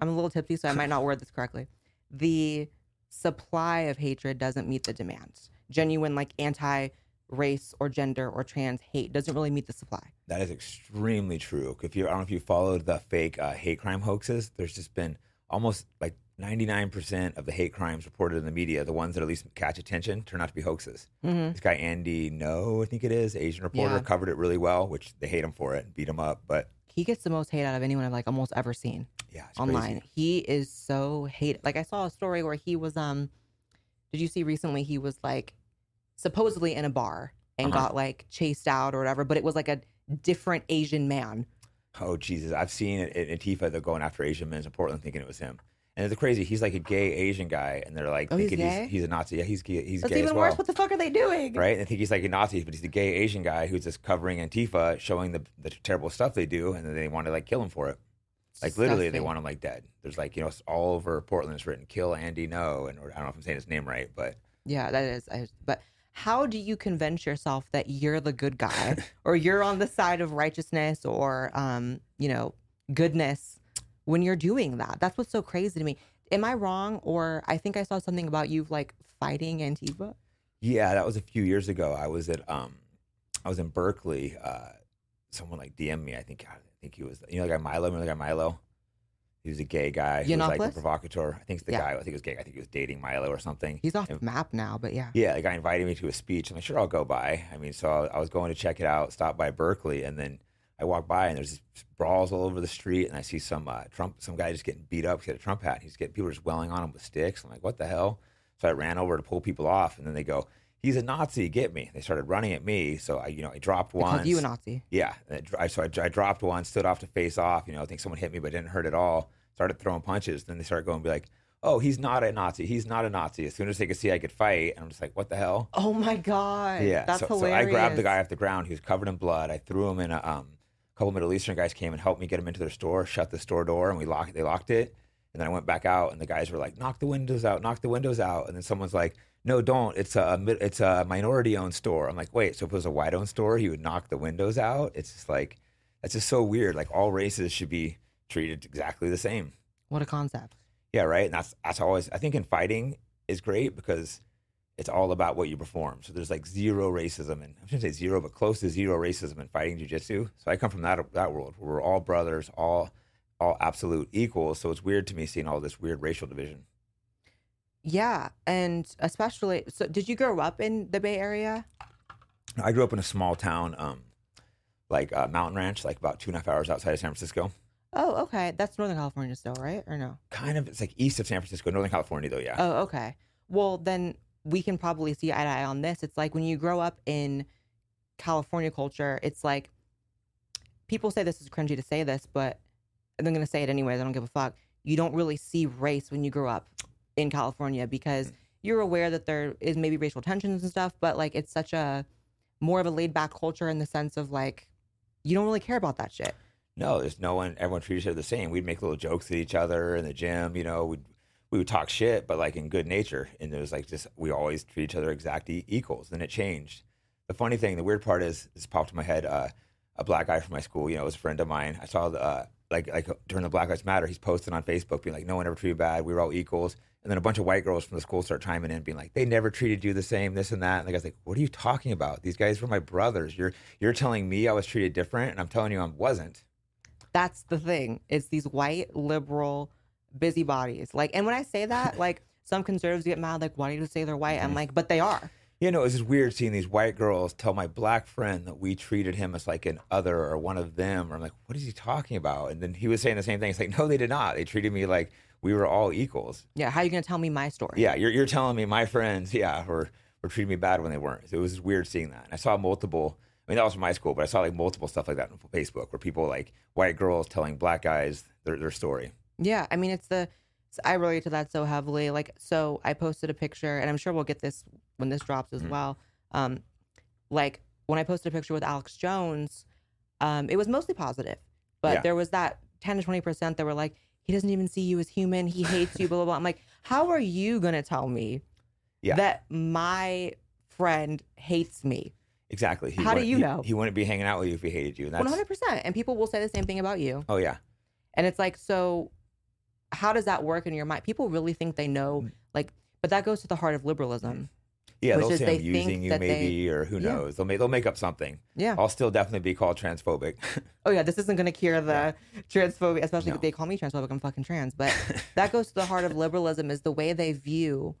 Speaker 1: I'm a little tipsy, so I might not word this correctly. The supply of hatred doesn't meet the demand. Genuine, like anti race or gender or trans hate doesn't really meet the supply.
Speaker 2: That is extremely true. If you, I don't know if you followed the fake uh, hate crime hoaxes, there's just been almost like 99% of the hate crimes reported in the media, the ones that at least catch attention, turn out to be hoaxes.
Speaker 1: Mm-hmm.
Speaker 2: This guy Andy Ngo, I think it is, Asian reporter,
Speaker 1: Yeah.
Speaker 2: covered it really well, which they hate him for it and beat him up. But
Speaker 1: He gets the most hate out of anyone I've like almost ever seen.
Speaker 2: yeah,
Speaker 1: online.
Speaker 2: crazy.
Speaker 1: He is so hated. Like I saw a story where he was um did you see recently he was like supposedly in a bar and
Speaker 2: Uh-huh.
Speaker 1: got like chased out or whatever, but it was like a different Asian man.
Speaker 2: Oh Jesus, I've seen it in Antifa. They're going after Asian men in Portland, thinking it was him. And it's crazy. He's like a gay Asian guy, and they're like
Speaker 1: Oh, he's
Speaker 2: thinking
Speaker 1: gay?
Speaker 2: he's, he's a Nazi. Yeah, he's gay- he's
Speaker 1: That's
Speaker 2: gay
Speaker 1: even
Speaker 2: as well.
Speaker 1: worse. What the fuck are they doing?
Speaker 2: right? And they think he's like a Nazi, but he's a gay Asian guy who's just covering Antifa, showing the, the terrible stuff they do, and then they want to like kill him for it. Like literally, they want him like dead. There's like you know it's all over Portland. It's written "Kill Andy Ngo," and or, I don't know if I'm saying his name right, but
Speaker 1: Yeah, that is. I, but how do you convince yourself that you're the good guy [LAUGHS] or you're on the side of righteousness or um, you know, goodness when you're doing that? That's what's so crazy to me. Am I wrong? Or I think I saw something about you like fighting Antifa.
Speaker 2: yeah, that was a few years ago. I was at um, I was in Berkeley. Uh, someone like DM'd me. I think I think he was you know the guy Milo. Remember the guy Milo? He was a gay guy. He was like a provocateur. I think it's the
Speaker 1: Yeah.
Speaker 2: guy. I think he was gay. I think he was dating Milo or something.
Speaker 1: He's off
Speaker 2: And-
Speaker 1: the map now, but yeah.
Speaker 2: Yeah, the guy invited me to a speech. I'm like, sure, I'll go by. I mean, so I was going to check it out, stop by Berkeley, and then I walk by and there's brawls all over the street, and I see some uh, Trump, some guy just getting beat up. He had a Trump hat. He's getting people just welling on him with sticks. I'm like, what the hell? So I ran over to pull people off, and then they go, "He's a Nazi, get me!" They started running at me, so I, you know, I dropped one.
Speaker 1: you a Nazi.
Speaker 2: Yeah, I, so I, I dropped one, stood off to face off. You know, I think someone hit me, but didn't hurt at all. Started throwing punches. Then they started going, be like, "Oh, he's not a Nazi. He's not a Nazi." As soon as they could see I could fight, and I'm just like, "What the hell?"
Speaker 1: Oh my god.
Speaker 2: Yeah,
Speaker 1: That's
Speaker 2: so, so. I grabbed the guy off the ground. He was covered in blood. I threw him in a um, couple Middle Eastern guys came and helped me get them into their store, shut the store door, and we locked. They locked it. And then I went back out, and the guys were like, "Knock the windows out! Knock the windows out!" And then someone's like, "No, don't! It's a it's a minority-owned store." I'm like, "Wait, so if it was a white-owned store, he would knock the windows out?" It's just like that's just so weird. Like all races should be treated exactly the same.
Speaker 1: What a concept.
Speaker 2: Yeah, right. And that's that's always I think in fighting is great because it's all about what you perform. So there's like zero racism and I shouldn't say zero, but close to zero racism in fighting jujitsu. So I come from that that world where we're all brothers, all all absolute equals. So it's weird to me seeing all this weird racial division.
Speaker 1: Yeah, and especially so did you grow up in the Bay Area?
Speaker 2: I grew up in a small town, um, like uh, Mountain Ranch, like about two and a half hours outside of San Francisco.
Speaker 1: Oh, okay. That's Northern California still, right? Or no?
Speaker 2: Kind of, it's like east of San Francisco, Northern California, though. Yeah.
Speaker 1: Oh, okay. Well, then we can probably see eye to eye on this. It's like when you grow up in California culture, it's like people say this is cringy to say this, but I'm going to say it anyways. I don't give a fuck. You don't really see race when you grow up in California because mm. you're aware that there is maybe racial tensions and stuff, but like it's such a more of a laid back culture in the sense of like you don't really care about that shit.
Speaker 2: No, there's no one. Everyone treats each other the same. We'd make little jokes at each other in the gym. You know, we'd we would talk shit, but like in good nature. And it was like just we always treat each other exact e- equals. Then it changed. The funny thing, the weird part is, this popped in my head. Uh, a black guy from my school, you know, was a friend of mine. I saw the uh, like like during the Black Lives Matter, he's posting on Facebook being like, "No one ever treated bad. We were all equals." And then a bunch of white girls from the school start chiming in, being like, "They never treated you the same, this and that." And the guy's like, "What are you talking about? These guys were my brothers. You're you're telling me I was treated different, and I'm telling you I wasn't."
Speaker 1: That's the thing. It's these white liberal busybodies. Like, and when I say that, [LAUGHS] like some conservatives get mad, like, why do you say they're white? I'm mm-hmm. like, but they are.
Speaker 2: You know, it's just weird seeing these white girls tell my black friend that we treated him as like an other or one of them. Or I'm like, what is he talking about? And then he was saying the same thing. It's like, no, they did not. They treated me like we were all equals.
Speaker 1: Yeah. How are you going to tell me my story?
Speaker 2: Yeah, you're, you're telling me my friends, yeah, were, were treating me bad when they weren't. So it was weird seeing that. And I saw multiple, I mean, that was from my school, but I saw like multiple stuff like that on Facebook where people like white girls telling black guys their, their story.
Speaker 1: Yeah. I mean, it's the, I relate to that so heavily. Like, so I posted a picture, and I'm sure we'll get this when this drops as
Speaker 2: Mhm.
Speaker 1: well. Um, like when I posted a picture with Alex Jones, um, it was mostly positive, but
Speaker 2: Yeah.
Speaker 1: there was that 10 to 20 percent that were like, he doesn't even see you as human. He hates you. Blah blah blah. I'm like, how are you gonna tell me
Speaker 2: Yeah.
Speaker 1: that my friend hates me?
Speaker 2: Exactly. He
Speaker 1: How do you
Speaker 2: he-
Speaker 1: know?
Speaker 2: He wouldn't be hanging out with you if he hated you.
Speaker 1: One hundred percent. And people will say the same thing about you.
Speaker 2: oh, yeah.
Speaker 1: And it's like, so how does that work in your mind? People really think they know,
Speaker 2: Mm.
Speaker 1: like, but that goes to the heart of liberalism.
Speaker 2: Yeah, they'll say I'm using you
Speaker 1: that they-
Speaker 2: maybe, or who
Speaker 1: Yeah.
Speaker 2: knows. They'll make, they'll make up something.
Speaker 1: Yeah.
Speaker 2: I'll still definitely be called transphobic. [LAUGHS]
Speaker 1: Oh yeah, this isn't gonna cure the transphobia, especially
Speaker 2: No.
Speaker 1: if they call me transphobic. I'm fucking trans. But [LAUGHS] that goes to the heart of liberalism is the way they view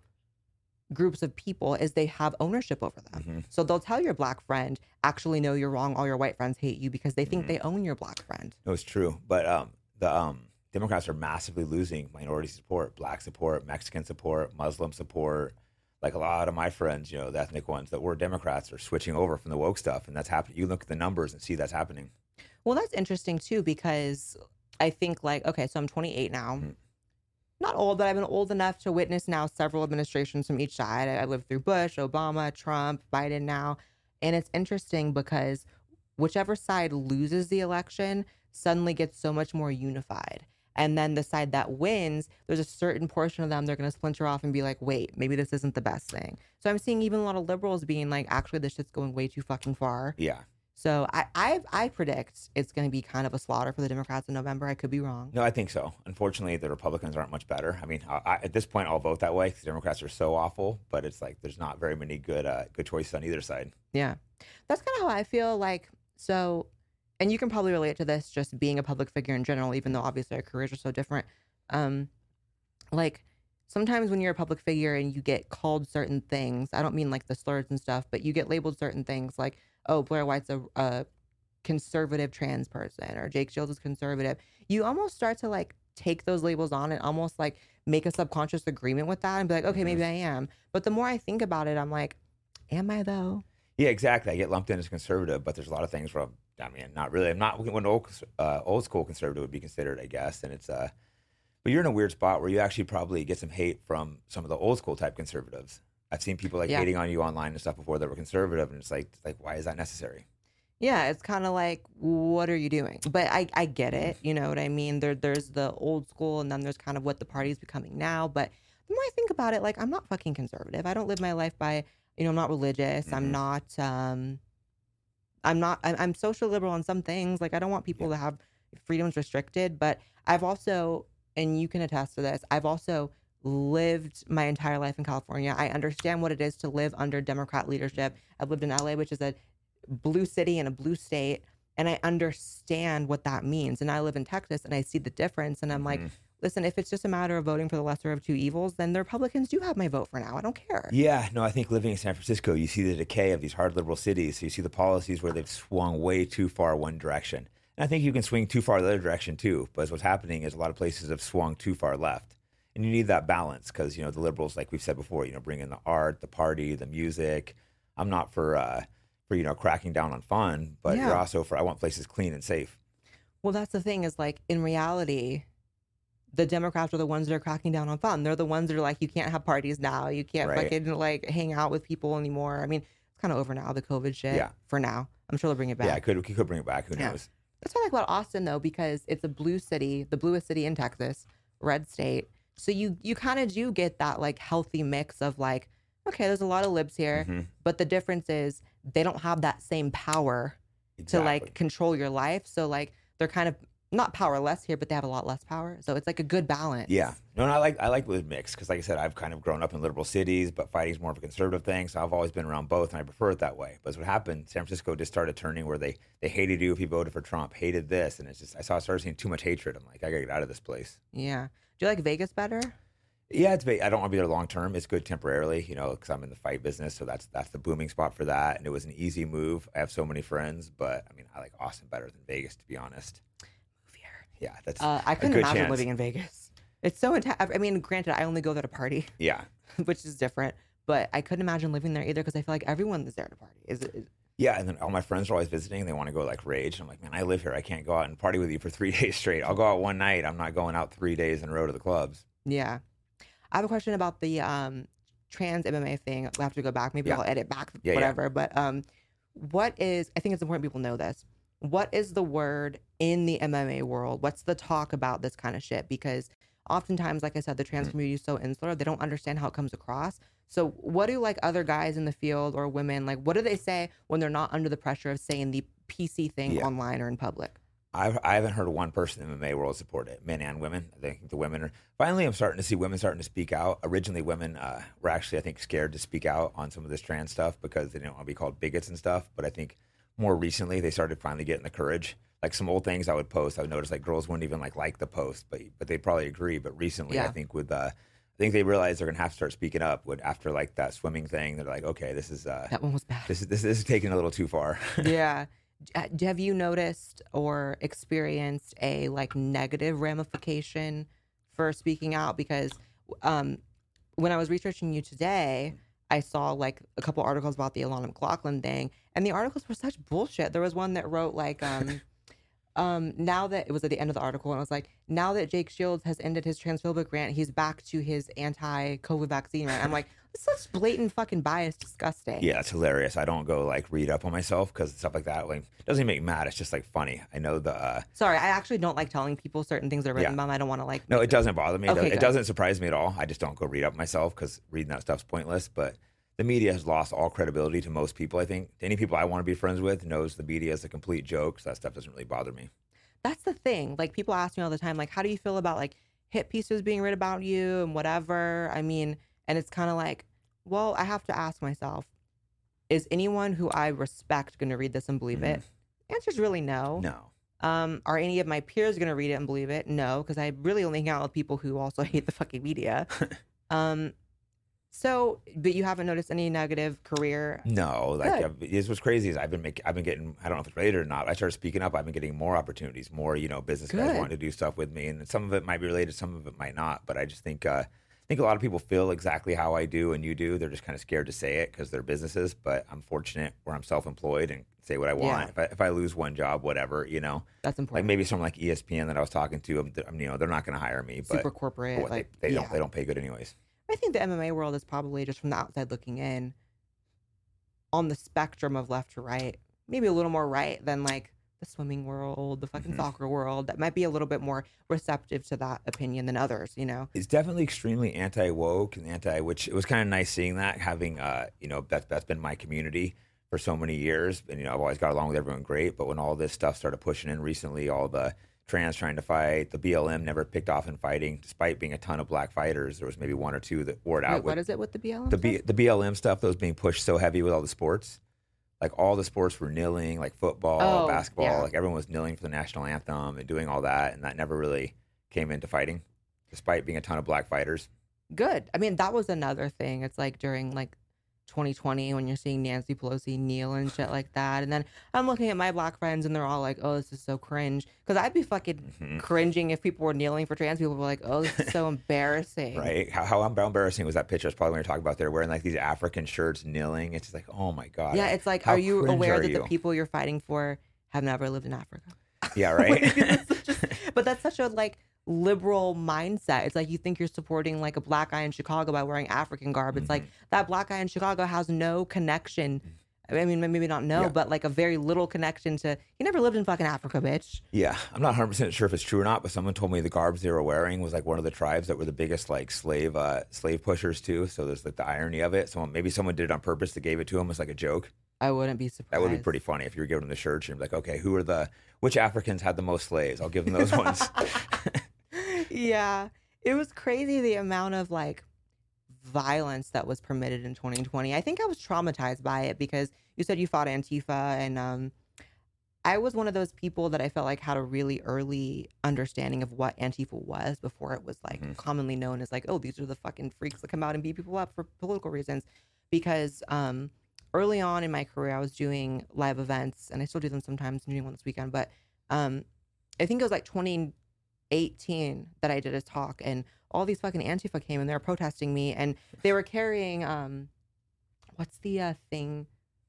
Speaker 1: groups of people is they have ownership over them.
Speaker 2: Mhm.
Speaker 1: So they'll tell your black friend, actually no, you're wrong. All your white friends hate you because they think
Speaker 2: Mhm.
Speaker 1: they own your black friend.
Speaker 2: No, it's true. But um, the um, Democrats are massively losing minority support, black support, Mexican support, Muslim support. Like a lot of my friends, you know, the ethnic ones that were Democrats are switching over from the woke stuff, and that's happening. You look at the numbers and see that's happening.
Speaker 1: Well, that's interesting too because I think like okay, so I'm 28 now.
Speaker 2: Mhm.
Speaker 1: Not old, but I've been old enough to witness now several administrations from each side. I I lived through Bush, Obama, Trump, Biden now, and it's interesting because whichever side loses the election suddenly gets so much more unified. And then the side that wins, there's a certain portion of them they're going to splinter off and be like, wait, maybe this isn't the best thing. So I'm seeing even a lot of liberals being like, actually, this shit's going way too fucking far.
Speaker 2: Yeah.
Speaker 1: So I I, I predict it's going to be kind of a slaughter for the Democrats in November. I could be wrong.
Speaker 2: No, I think so. Unfortunately, the Republicans aren't much better. I mean, I, I, at this point, I'll vote that way because Democrats are so awful. But it's like there's not very many good uh, good choices on either side.
Speaker 1: Yeah, that's kind of how I feel. Like so, and you can probably relate to this just being a public figure in general, even though obviously our careers are so different. Um, like sometimes when you're a public figure and you get called certain things, I don't mean like the slurs and stuff, but you get labeled certain things like, oh, Blaire White's a, a conservative trans person or Jake Shields is conservative. You almost start to like take those labels on and almost like make a subconscious agreement with that and be like, okay,
Speaker 2: Mhm.
Speaker 1: maybe I am. But the more I think about it, I'm like, am I though?
Speaker 2: Yeah, exactly. I get lumped in as conservative, but there's a lot of things where I'm, I mean, not really. I'm not what an old uh, old school conservative would be considered, I guess. And it's uh, but you're in a weird spot where you actually probably get some hate from some of the old school type conservatives. I've seen people like
Speaker 1: Yeah.
Speaker 2: hating on you online and stuff before that were conservative, and it's like, like why is that necessary?
Speaker 1: Yeah, it's kind of like, what are you doing? But I, I get it. You know what I mean? There, there's the old school, and then there's kind of what the party's becoming now. But the more I think about it, like I'm not fucking conservative. I don't live my life by, you know, I'm not religious. I'm
Speaker 2: Mhm.
Speaker 1: not, um, I'm not. I'm, I'm social liberal on some things. Like I don't want people to have freedoms restricted. But I've also, and you can attest to this, I've also lived my entire life in California. I understand what it is to live under Democrat leadership. I've lived in LA, which is a blue city and a blue state. and I understand what that means. And I live in Texas and I see the difference. And I'm like,
Speaker 2: Mhm.
Speaker 1: Listen, if it's just a matter of voting for the lesser of two evils, then the Republicans do have my vote for now. I don't care.
Speaker 2: Yeah, no, I think living in San Francisco, you see the decay of these hard liberal cities. You see the policies where they've swung way too far one direction. And I think you can swing too far the other direction too. But what's happening is a lot of places have swung too far left. And you need that balance because, you know, the liberals, like we've said before, you know, bring in the art, the party, the music. I'm not for, uh, for, you know, cracking down on fun, but
Speaker 1: Yeah.
Speaker 2: you're also for, I want places clean and safe.
Speaker 1: Well, that's the thing is like in reality, the Democrats are the ones that are cracking down on fun. They're the ones that are like, you can't have parties now. You can't
Speaker 2: Right.
Speaker 1: fucking like hang out with people anymore. I mean, it's kind of over now, the COVID shit.
Speaker 2: Yeah.
Speaker 1: For now. I'm sure they'll bring it back.
Speaker 2: Yeah, I could, we could bring it back. Who
Speaker 1: Yeah.
Speaker 2: knows?
Speaker 1: That's what I like about Austin though, because it's a blue city, the bluest city in Texas, red state. So you you kind of do get that like healthy mix of like, okay, there's a lot of libs here,
Speaker 2: Mhm.
Speaker 1: but the difference is they don't have that same power to like control your life. So like they're kind of not powerless here, but they have a lot less power. So it's like a good balance.
Speaker 2: Yeah, no, no, I like I like the mix because, like I said, I've kind of grown up in liberal cities, but fighting's more of a conservative thing. So I've always been around both, and I prefer it that way. But that's what happened. San Francisco just started turning where they they hated you if you voted for Trump, hated this, and it's just I saw I started seeing too much hatred. I'm like, I gotta get out of this place.
Speaker 1: Yeah. Do you like Vegas better?
Speaker 2: Yeah, it's I don't want to be there long term. It's good temporarily, you know, because I'm in the fight business, so that's that's the booming spot for that. And it was an easy move. I have so many friends, but I mean, I like Austin better than Vegas, to be honest. Yeah, that's
Speaker 1: Uh, I couldn't imagine
Speaker 2: chance.
Speaker 1: living in Vegas. It's so intense. I mean, granted, I only go there to party. [LAUGHS]
Speaker 2: Yeah,
Speaker 1: which is different. But I couldn't imagine living there either because I feel like everyone is there to party. Is it? Is,
Speaker 2: Yeah, and then all my friends are always visiting. and They want to go like rage. I'm like, man, I live here. I can't go out and party with you for three [LAUGHS] days straight. I'll go out one night. I'm not going out three days in a row to the clubs.
Speaker 1: yeah. I have a question about the um, trans MMA thing. We'll have to go back. Maybe
Speaker 2: Yeah.
Speaker 1: I'll edit back,
Speaker 2: Yeah, yeah.
Speaker 1: whatever. But um, what is? I think it's important people know this. What is the word in the MMA world? What's the talk about this kind of shit? Because oftentimes, like I said, the
Speaker 2: Mm.
Speaker 1: trans community is so insular; they don't understand how it comes across. So, what do like other guys in the field or women like? What do they say when they're not under the pressure of saying the PC thing
Speaker 2: Yeah.
Speaker 1: online or in public?
Speaker 2: I've, I haven't heard one person in the MMA world support it, men and women. I think the women are finally. I'm starting to see women starting to speak out. Originally, women uh, were actually, I think, scared to speak out on some of this trans stuff because they didn't want to be called bigots and stuff. But I think more recently, they started finally getting the courage. Like some old things I would post, I would notice like girls wouldn't even like like the post, but but they probably agree. But recently, I think with uh, I think they realized they're gonna have to start speaking up. With after like that swimming thing, they're like, okay, this is uh,
Speaker 1: That one was bad.
Speaker 2: this is this, this is taking a little too far. [LAUGHS]
Speaker 1: yeah. Uh, Have you noticed or experienced a like negative ramification for speaking out? Because um, when I was researching you today, I saw like a couple articles about the Alana McLaughlin thing, and the articles were such bullshit. There was one that wrote like, um, [LAUGHS] um, now that it was at the end of the article, and I was like, now that Jake Shields has ended his transphobic rant, he's back to his anti-COVID vaccine rant. I'm like, [LAUGHS] this is such blatant fucking bias, disgusting.
Speaker 2: Yeah, it's hilarious. I don't go like read up on myself because stuff like that like doesn't even make me mad. It's just like funny. I know the uh,
Speaker 1: Sorry, I actually don't like telling people certain things are written
Speaker 2: Yeah.
Speaker 1: about them. I don't want to like.
Speaker 2: no, it doesn't bother me. It
Speaker 1: Okay,
Speaker 2: does- it doesn't surprise me at all. I just don't go read up myself because reading that stuff's pointless. But the media has lost all credibility to most people. I think any people I want to be friends with knows the media is a complete joke. So that stuff doesn't really bother me.
Speaker 1: That's the thing. Like people ask me all the time, like, how do you feel about like hit pieces being written about you and whatever? I mean, and it's kind of like, well, I have to ask myself, is anyone who I respect going to read this and believe it? Answer's really no.
Speaker 2: No.
Speaker 1: Um, are any of my peers going to read it and believe it? No, because I really only hang out with people who also [LAUGHS] hate the fucking media. [LAUGHS] um, so, but you haven't noticed any negative career
Speaker 2: No, like I've, uh, this was crazy. Is I've been making, I've been getting, I don't know if it's related or not. I started speaking up. I've been getting more opportunities, more you know, business guys wanting to do stuff with me, and some of it might be related, some of it might not. But I just think, uh, I think a lot of people feel exactly how I do and you do. They're just kind of scared to say it because they're businesses. But I'm fortunate where I'm self-employed and say what I want.
Speaker 1: Yeah.
Speaker 2: If I if I lose one job, whatever, you know,
Speaker 1: that's important.
Speaker 2: like maybe someone like ESPN that I was talking to, um, I'm, I'm, um, you know, they're not going to hire me, but
Speaker 1: Super corporate.
Speaker 2: what,
Speaker 1: like
Speaker 2: they, they
Speaker 1: yeah.
Speaker 2: don't they don't pay good anyways.
Speaker 1: I think the MMA world is probably just from the outside looking in on the spectrum of left to right. Maybe a little more right than like the swimming world, the fucking
Speaker 2: Mhm.
Speaker 1: soccer world. That might be a little bit more receptive to that opinion than others, you know?
Speaker 2: it's definitely extremely anti woke and anti, which it was kind of nice seeing that having, uh, you know, that's that's been my community for so many years, and you know, I've always got along with everyone great. But when all this stuff started pushing in recently, all the trans trying to fight, the BLM never picked off in fighting, despite being a ton of black fighters. There was maybe one or two that wore it out.
Speaker 1: Wait,
Speaker 2: with
Speaker 1: what is it with the BLM?
Speaker 2: the B, the BLM stuff that was being pushed so heavy with all the sports. like all the sports were kneeling, like football,
Speaker 1: Oh,
Speaker 2: basketball,
Speaker 1: yeah.
Speaker 2: like everyone was kneeling for the national anthem and doing all that, and that never really came into fighting, despite being a ton of black fighters.
Speaker 1: Good. I mean, that was another thing. It's like during like 2020 when you're seeing Nancy Pelosi kneel and shit like that. And then I'm looking at my black friends and they're all like, oh, this is so cringe. Because I'd be fucking
Speaker 2: Mhm.
Speaker 1: cringing if people were kneeling for trans people. Were like, oh, this is so [LAUGHS] embarrassing.
Speaker 2: Right? How, how embarrassing was that picture? That's probably what you're talking about there, wearing like these African shirts, kneeling. It's just like, oh my god.
Speaker 1: Yeah, it's like,
Speaker 2: How
Speaker 1: are you aware
Speaker 2: are
Speaker 1: that
Speaker 2: you?
Speaker 1: the people you're fighting for have never lived in Africa?
Speaker 2: Yeah, [LAUGHS] right.
Speaker 1: it's just- [LAUGHS] but that's such a like liberal mindset. It's like you think you're supporting like a black guy in Chicago by wearing African garb. It's
Speaker 2: Mm-hmm.
Speaker 1: like that black guy in Chicago has no connection. I mean, maybe not no,
Speaker 2: Yeah.
Speaker 1: but like a very little connection to. He never lived in fucking Africa, bitch.
Speaker 2: Yeah, I'm not 100 percent sure if it's true or not, but someone told me the garbs they were wearing was like one of the tribes that were the biggest like slave uh, slave pushers too. So there's like the irony of it. So maybe someone did it on purpose to gave it to him as like a joke.
Speaker 1: I wouldn't be surprised.
Speaker 2: That would be pretty funny if you were giving them the shirts and like, okay, who are the which Africans had the most slaves? I'll give them those ones. [LAUGHS]
Speaker 1: yeah, it was crazy the amount of like violence that was permitted in 2020. I think I was traumatized by it because you said you fought Antifa, and um, I was one of those people that I felt like had a really early understanding of what Antifa was before it was like
Speaker 2: Mhm.
Speaker 1: commonly known as like, oh, these are the fucking freaks that come out and beat people up for political reasons. Because um, early on in my career, I was doing live events, and I still do them sometimes. I'm doing one this weekend, but um, I think it was like 2018 that I did a talk, and all these fucking Antifa came and they were protesting me, and they were carrying um, what's the uh, thing,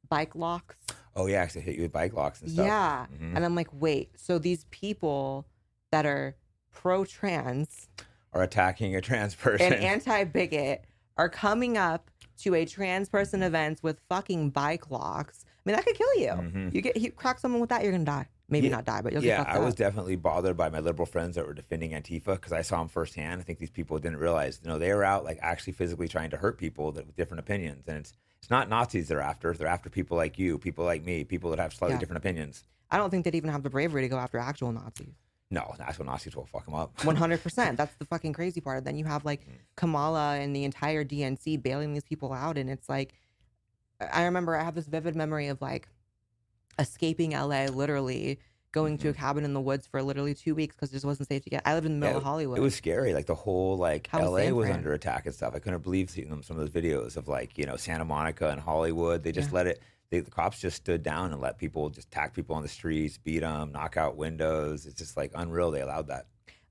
Speaker 1: bike locks.
Speaker 2: oh yeah, actually hit you with bike locks and stuff.
Speaker 1: Yeah,
Speaker 2: Mhm.
Speaker 1: and I'm like, wait, so these people that are pro-trans
Speaker 2: are attacking a trans [LAUGHS] person.
Speaker 1: and anti-bigot are coming up to a trans person event with fucking bike locks. I mean, that could kill you.
Speaker 2: Mhm.
Speaker 1: You get you crack someone with that, you're gonna die. Maybe
Speaker 2: Yeah.
Speaker 1: not die, but you'll
Speaker 2: yeah, I was
Speaker 1: up.
Speaker 2: definitely bothered by my liberal friends that were defending Antifa because I saw them firsthand. I think these people didn't realize, you know, they were out like actually physically trying to hurt people that with different opinions, and it's it's not Nazis they're after. They're after people like you, people like me, people that have slightly
Speaker 1: Yeah.
Speaker 2: different opinions.
Speaker 1: I don't think they'd even have the bravery to go after actual Nazis.
Speaker 2: No, that's what Nazis will fuck them up. [LAUGHS]
Speaker 1: One hundred percent. That's the fucking crazy part. Then you have
Speaker 2: Mm.
Speaker 1: like Kamala and the entire DNC bailing these people out, and it's like, I remember I have this vivid memory of like escaping LA, literally going to a mm-hmm. cabin in the woods for literally two weeks because it just wasn't safe to get. I lived in the middle
Speaker 2: Yeah,
Speaker 1: of Hollywood.
Speaker 2: It was scary. Like the whole like
Speaker 1: How
Speaker 2: LA was under attack and stuff. I couldn't believe seeing them some of those videos of like you know Santa Monica and Hollywood. They just
Speaker 1: Yeah.
Speaker 2: let it. They, the cops just stood down and let people just attack people on the streets, beat them, knock out windows. It's just like unreal. They allowed that.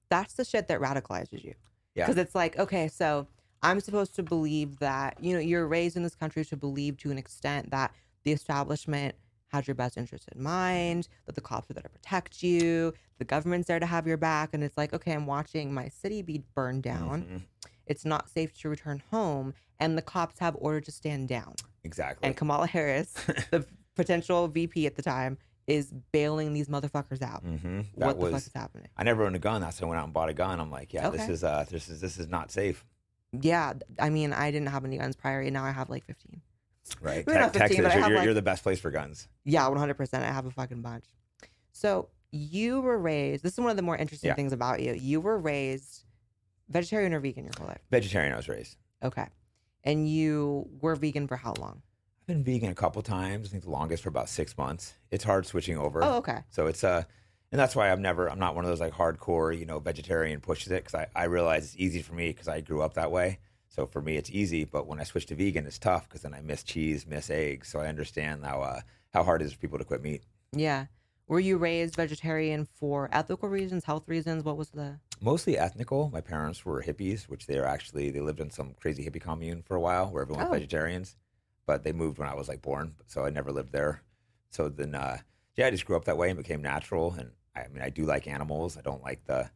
Speaker 1: That's the shit that radicalizes you.
Speaker 2: Yeah.
Speaker 1: Because it's like, okay, so I'm supposed to believe that, you know, you're raised in this country to believe to an extent that the establishment has your best interest in mind, that the cops are there to protect you, the government's there to have your back. And it's like, okay, I'm watching my city be burned down.
Speaker 2: Mhm.
Speaker 1: It's not safe to return home. And the cops have order to stand down.
Speaker 2: Exactly.
Speaker 1: And Kamala Harris, [LAUGHS] the potential VP at the time, is bailing these motherfuckers out.
Speaker 2: hmm
Speaker 1: what
Speaker 2: That
Speaker 1: the fuck is happening?
Speaker 2: I never owned a gun. That's why I went out and bought a gun. I'm like, yeah, this is uh, this is this is not safe,
Speaker 1: Yeah, I mean, I didn't have any guns prior, and now I have like 15.
Speaker 2: Right?
Speaker 1: Not
Speaker 2: Te-
Speaker 1: 15,
Speaker 2: Texas,
Speaker 1: but I
Speaker 2: you're,
Speaker 1: have,
Speaker 2: you're,
Speaker 1: like-
Speaker 2: you're the best place for guns.
Speaker 1: Yeah, 100%. I have a fucking bunch. So you were raised, this is one of the more interesting
Speaker 2: Yeah.
Speaker 1: things about you. You were raised vegetarian or vegan your whole life.
Speaker 2: Vegetarian, I was raised.
Speaker 1: Okay. And you were vegan for how long?
Speaker 2: I've been vegan a couple times. I think the longest for about six months. It's hard switching over.
Speaker 1: Oh, okay.
Speaker 2: So it's uh, and that's why I'm never, I'm not one of those like hardcore, you know, vegetarian pushes it because I, I realize it's easy for me because I grew up that way. So for me, it's easy. But when I switch to vegan, it's tough because then I miss cheese, miss eggs. So I understand how uh, how hard it is for people to quit meat.
Speaker 1: Yeah. Were you raised vegetarian for ethical reasons, health reasons? What was the.
Speaker 2: Mostly ethnical. My parents were hippies, which they are actually they lived in some crazy hippie commune for a while where everyone was
Speaker 1: Oh.
Speaker 2: vegetarians. But they moved when I was like born, so I never lived there. So then, uh, yeah, I just grew up that way and became natural. And I mean, I do like animals. I don't like the,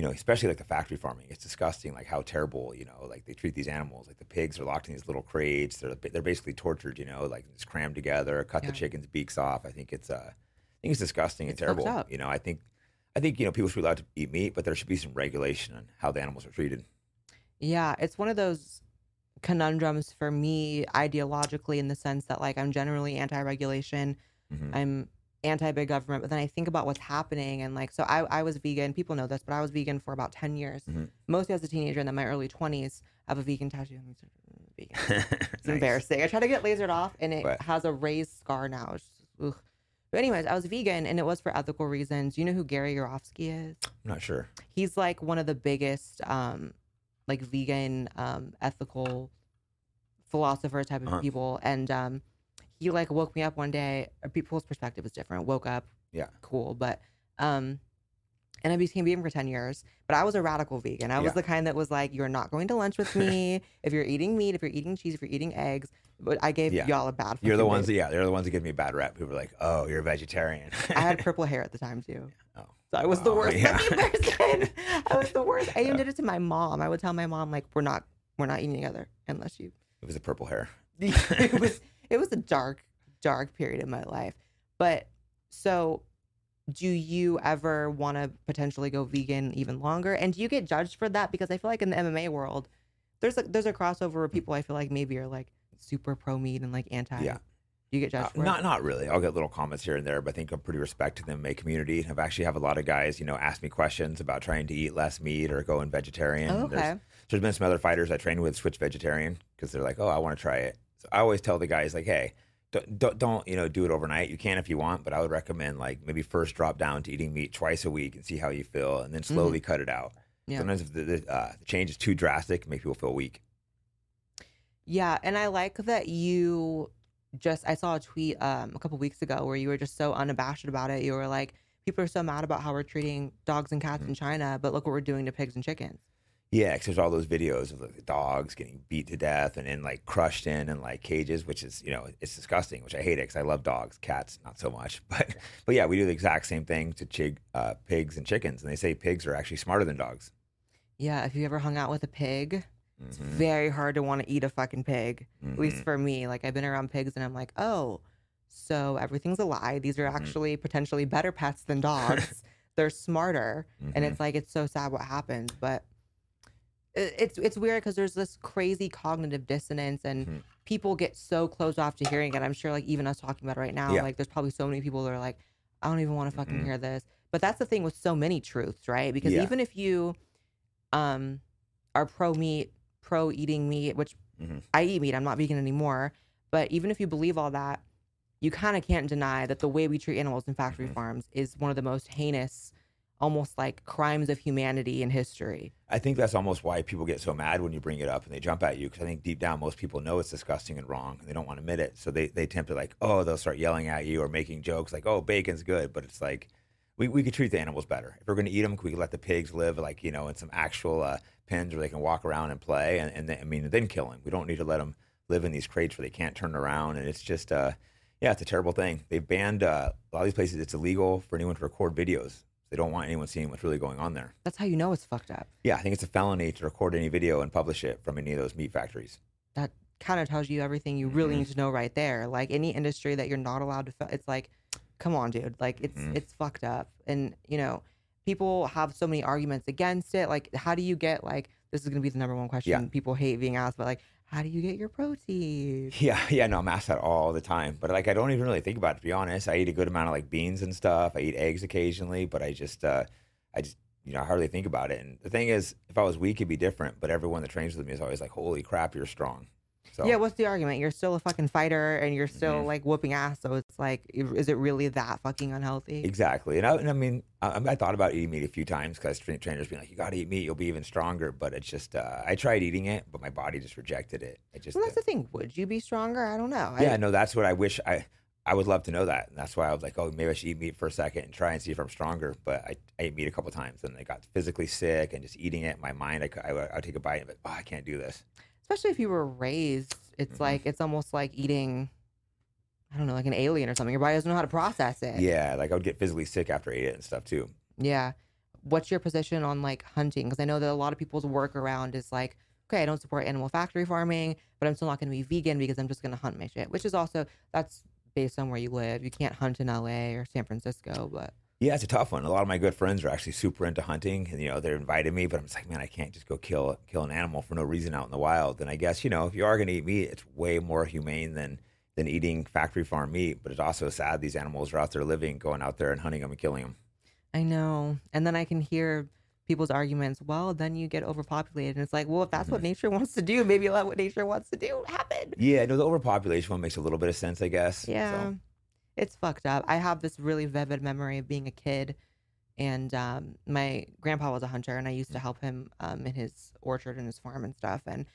Speaker 2: you know, especially like the factory farming. It's disgusting, like how terrible, you know, like they treat these animals. Like the pigs are locked in these little crates. They're they're basically tortured, you know, like just crammed together, cut
Speaker 1: Yeah.
Speaker 2: the chicken's beaks off. I think it's uh, I think it's disgusting and
Speaker 1: It's
Speaker 2: terrible.
Speaker 1: up.
Speaker 2: You know, I think. I think you know people should be allowed to eat meat, but there should be some regulation on how the animals are treated.
Speaker 1: Yeah, it's one of those conundrums for me ideologically in the sense that, like, I'm generally anti regulation.
Speaker 2: Mhm.
Speaker 1: I'm anti big government, but then I think about what's happening and like so I, I was vegan, people know this, but I was vegan for about ten years.
Speaker 2: Mhm.
Speaker 1: Mostly as a teenager and then my early twenties. I have a vegan tattoo. vegan. It's [LAUGHS]
Speaker 2: Nice.
Speaker 1: embarrassing. I tried to get lasered off, and it
Speaker 2: What?
Speaker 1: has a raised scar now. Just. But anyways, I was vegan, and it was for ethical reasons. You know who Gary Yourofsky is?
Speaker 2: I'm not sure.
Speaker 1: He's like one of the biggest, um, like vegan, um, ethical philosopher type of
Speaker 2: Uh-huh.
Speaker 1: people, and um, he like woke me up one day. uh, People's perspective is different. Woke up,
Speaker 2: Yeah.
Speaker 1: cool, but um, and I became vegan for ten years. But I was a radical vegan. I was
Speaker 2: Yeah.
Speaker 1: the kind that was like, "You're not going to lunch with me [LAUGHS] if you're eating meat, if you're eating cheese, if you're eating eggs." But I gave
Speaker 2: Yeah.
Speaker 1: y'all a bad.
Speaker 2: You're the ones that, yeah, they're the ones that give me a bad rap. People are like, oh, you're a vegetarian.
Speaker 1: I had [LAUGHS] purple hair at the time too.
Speaker 2: Oh.
Speaker 1: So I was the
Speaker 2: Oh,
Speaker 1: worst
Speaker 2: yeah.
Speaker 1: person. [LAUGHS] I was the worst. I even did it to my mom. I would tell my mom like, "We're not, we're not eating together unless you."
Speaker 2: it was a purple hair.
Speaker 1: it was, it was a dark, dark period in my life. But so, do you ever want to potentially go vegan even longer? And do you get judged for that? Because I feel like in the MMA world, there's a there's a crossover where people I feel like maybe are like super pro meat and like anti.
Speaker 2: Yeah.
Speaker 1: Do you get
Speaker 2: Uh,
Speaker 1: judged for
Speaker 2: not
Speaker 1: it?
Speaker 2: not really. I'll get little comments here and there, but I think I'm pretty respected in the MMA community. I've actually have a lot of guys, you know, ask me questions about trying to eat less meat or going vegetarian.
Speaker 1: Oh,
Speaker 2: There's-
Speaker 1: okay.
Speaker 2: there's been some other fighters I trained with switch vegetarian because they're like, oh, I want to try it. So I always tell the guys like, hey, don't, don't don't you know do it overnight. You can if you want, but I would recommend like maybe first drop down to eating meat twice a week and see how you feel, and then slowly cut it out.
Speaker 1: Mm-hmm. Yeah.
Speaker 2: Sometimes if the, the, uh, the change is too drastic, make people feel weak.
Speaker 1: Yeah, and I like that you just I saw a tweet um a couple weeks ago where you were just so unabashed about it. You were like, people are so mad about how we're treating dogs and
Speaker 2: Mm-hmm.
Speaker 1: cats in China, but look what we're doing to pigs and chickens.
Speaker 2: Yeah, because there's all those videos of like, dogs getting beat to death and then like crushed in and like cages, which is you know it's disgusting. Which I hate it because I love dogs, cats not so much. [LAUGHS] But but yeah, we do the exact same thing to chig, uh, pigs and chickens, and they say pigs are actually smarter than dogs.
Speaker 1: Yeah, if you ever hung out with a pig, it's
Speaker 2: Mhm.
Speaker 1: very hard to want to eat a fucking pig. At least
Speaker 2: Mhm.
Speaker 1: for me. Like I've been around pigs and I'm like, oh, so everything's a lie. These are
Speaker 2: Mhm.
Speaker 1: actually potentially better pets than dogs. [LAUGHS] They're smarter. And
Speaker 2: Mhm.
Speaker 1: it's like it's so sad what happens. But it's it's weird because there's this crazy cognitive dissonance and
Speaker 2: Mhm.
Speaker 1: people get so closed off to hearing it. I'm sure like even us talking about it right now,
Speaker 2: Yeah.
Speaker 1: like there's probably so many people that are like, I don't even want to fucking
Speaker 2: Mhm.
Speaker 1: hear this. But that's the thing with so many truths, right? Because
Speaker 2: Yeah.
Speaker 1: even if you um are pro meat, pro eating meat, which
Speaker 2: Mhm.
Speaker 1: I eat meat, I'm not vegan anymore. But even if you believe all that, you kind of can't deny that the way we treat animals in factory
Speaker 2: Mhm.
Speaker 1: farms is one of the most heinous, almost like crimes of humanity in history.
Speaker 2: I think that's almost why people get so mad when you bring it up and they jump at you because I think deep down most people know it's disgusting and wrong and they don't want to admit it. So they they tempt to like, oh, they'll start yelling at you or making jokes like, oh, bacon's good, but it's like we, we could treat the animals better. If we're going to eat them, we could let the pigs live like you know in some actual uh, pens where they can walk around and play and, and then, I mean then kill them. We don't need to let them live in these crates where they can't turn around and it's just uh yeah, it's a terrible thing. They've banned uh, a lot of these places. It's illegal for anyone to record videos. They don't want anyone seeing what's really going on there.
Speaker 1: That's how you know it's fucked up.
Speaker 2: Yeah, I think it's a felony to record any video and publish it from any of those meat factories.
Speaker 1: That kind of tells you everything you really
Speaker 2: Mhm.
Speaker 1: need to know right there. Like any industry that you're not allowed to, it's like, come on, dude. Like it's
Speaker 2: Mhm.
Speaker 1: it's fucked up. And you know, people have so many arguments against it. Like, how do you get like this is gonna be the number one question
Speaker 2: Yeah.
Speaker 1: people hate being asked, but like, how do you get your protein?
Speaker 2: Yeah, [LAUGHS] yeah, no, I'm asked that all the time. But like, I don't even really think about it, to be honest. I eat a good amount of like beans and stuff. I eat eggs occasionally, but I just, uh, I just, you know, I hardly think about it. And the thing is, if I was weak, it'd be different. But everyone that trains with me is always like, holy crap, you're strong. So,
Speaker 1: Yeah, what's the argument? You're still a fucking fighter and you're still
Speaker 2: Mhm.
Speaker 1: like whooping ass. So it's like, is it really that fucking unhealthy?
Speaker 2: Exactly. And I, and I mean, I, I thought about eating meat a few times because trainers being like, you got to eat meat, you'll be even stronger. But it's just, uh, I tried eating it, but my body just rejected it. It just,
Speaker 1: Well,
Speaker 2: uh,
Speaker 1: that's the thing. Would you be stronger? I don't know.
Speaker 2: Yeah,
Speaker 1: I,
Speaker 2: no, that's what I wish I I would love to know that. And that's why I was like, oh, maybe I should eat meat for a second and try and see if I'm stronger. But I, I ate meat a couple times and I got physically sick and just eating it. My mind, I, I, I would take a bite and like, oh, I can't do this.
Speaker 1: Especially if you were raised, it's
Speaker 2: Mhm.
Speaker 1: like it's almost like eating. I don't know, like an alien or something. Your body doesn't know how to process it.
Speaker 2: Yeah, like I would get physically sick after I ate it and stuff too.
Speaker 1: Yeah. What's your position on like hunting? Because I know that a lot of people's workaround is like, okay, I don't support animal factory farming, but I'm still not going to be vegan because I'm just going to hunt my shit. Which is also that's based on where you live. You can't hunt in LA or San Francisco, but
Speaker 2: Yeah, it's a tough one. A lot of my good friends are actually super into hunting, and you know they're invited me, but I'm just like, man, I can't just go kill kill an animal for no reason out in the wild. And I guess you know if you are going to eat meat, it's way more humane than than eating factory farm meat. But it's also sad these animals are out there living, going out there and hunting them and killing them.
Speaker 1: I know. And then I can hear people's arguments. Well, then you get overpopulated, and it's like, well, if that's what mm-hmm. nature wants to do, maybe let what nature wants to do happen.
Speaker 2: Yeah, no, the overpopulation one makes a little bit of sense, I guess.
Speaker 1: Yeah,
Speaker 2: So,
Speaker 1: it's fucked up. I have this really vivid memory of being a kid, and um, my grandpa was a hunter, and I used to help him um, in his orchard and his farm and stuff. And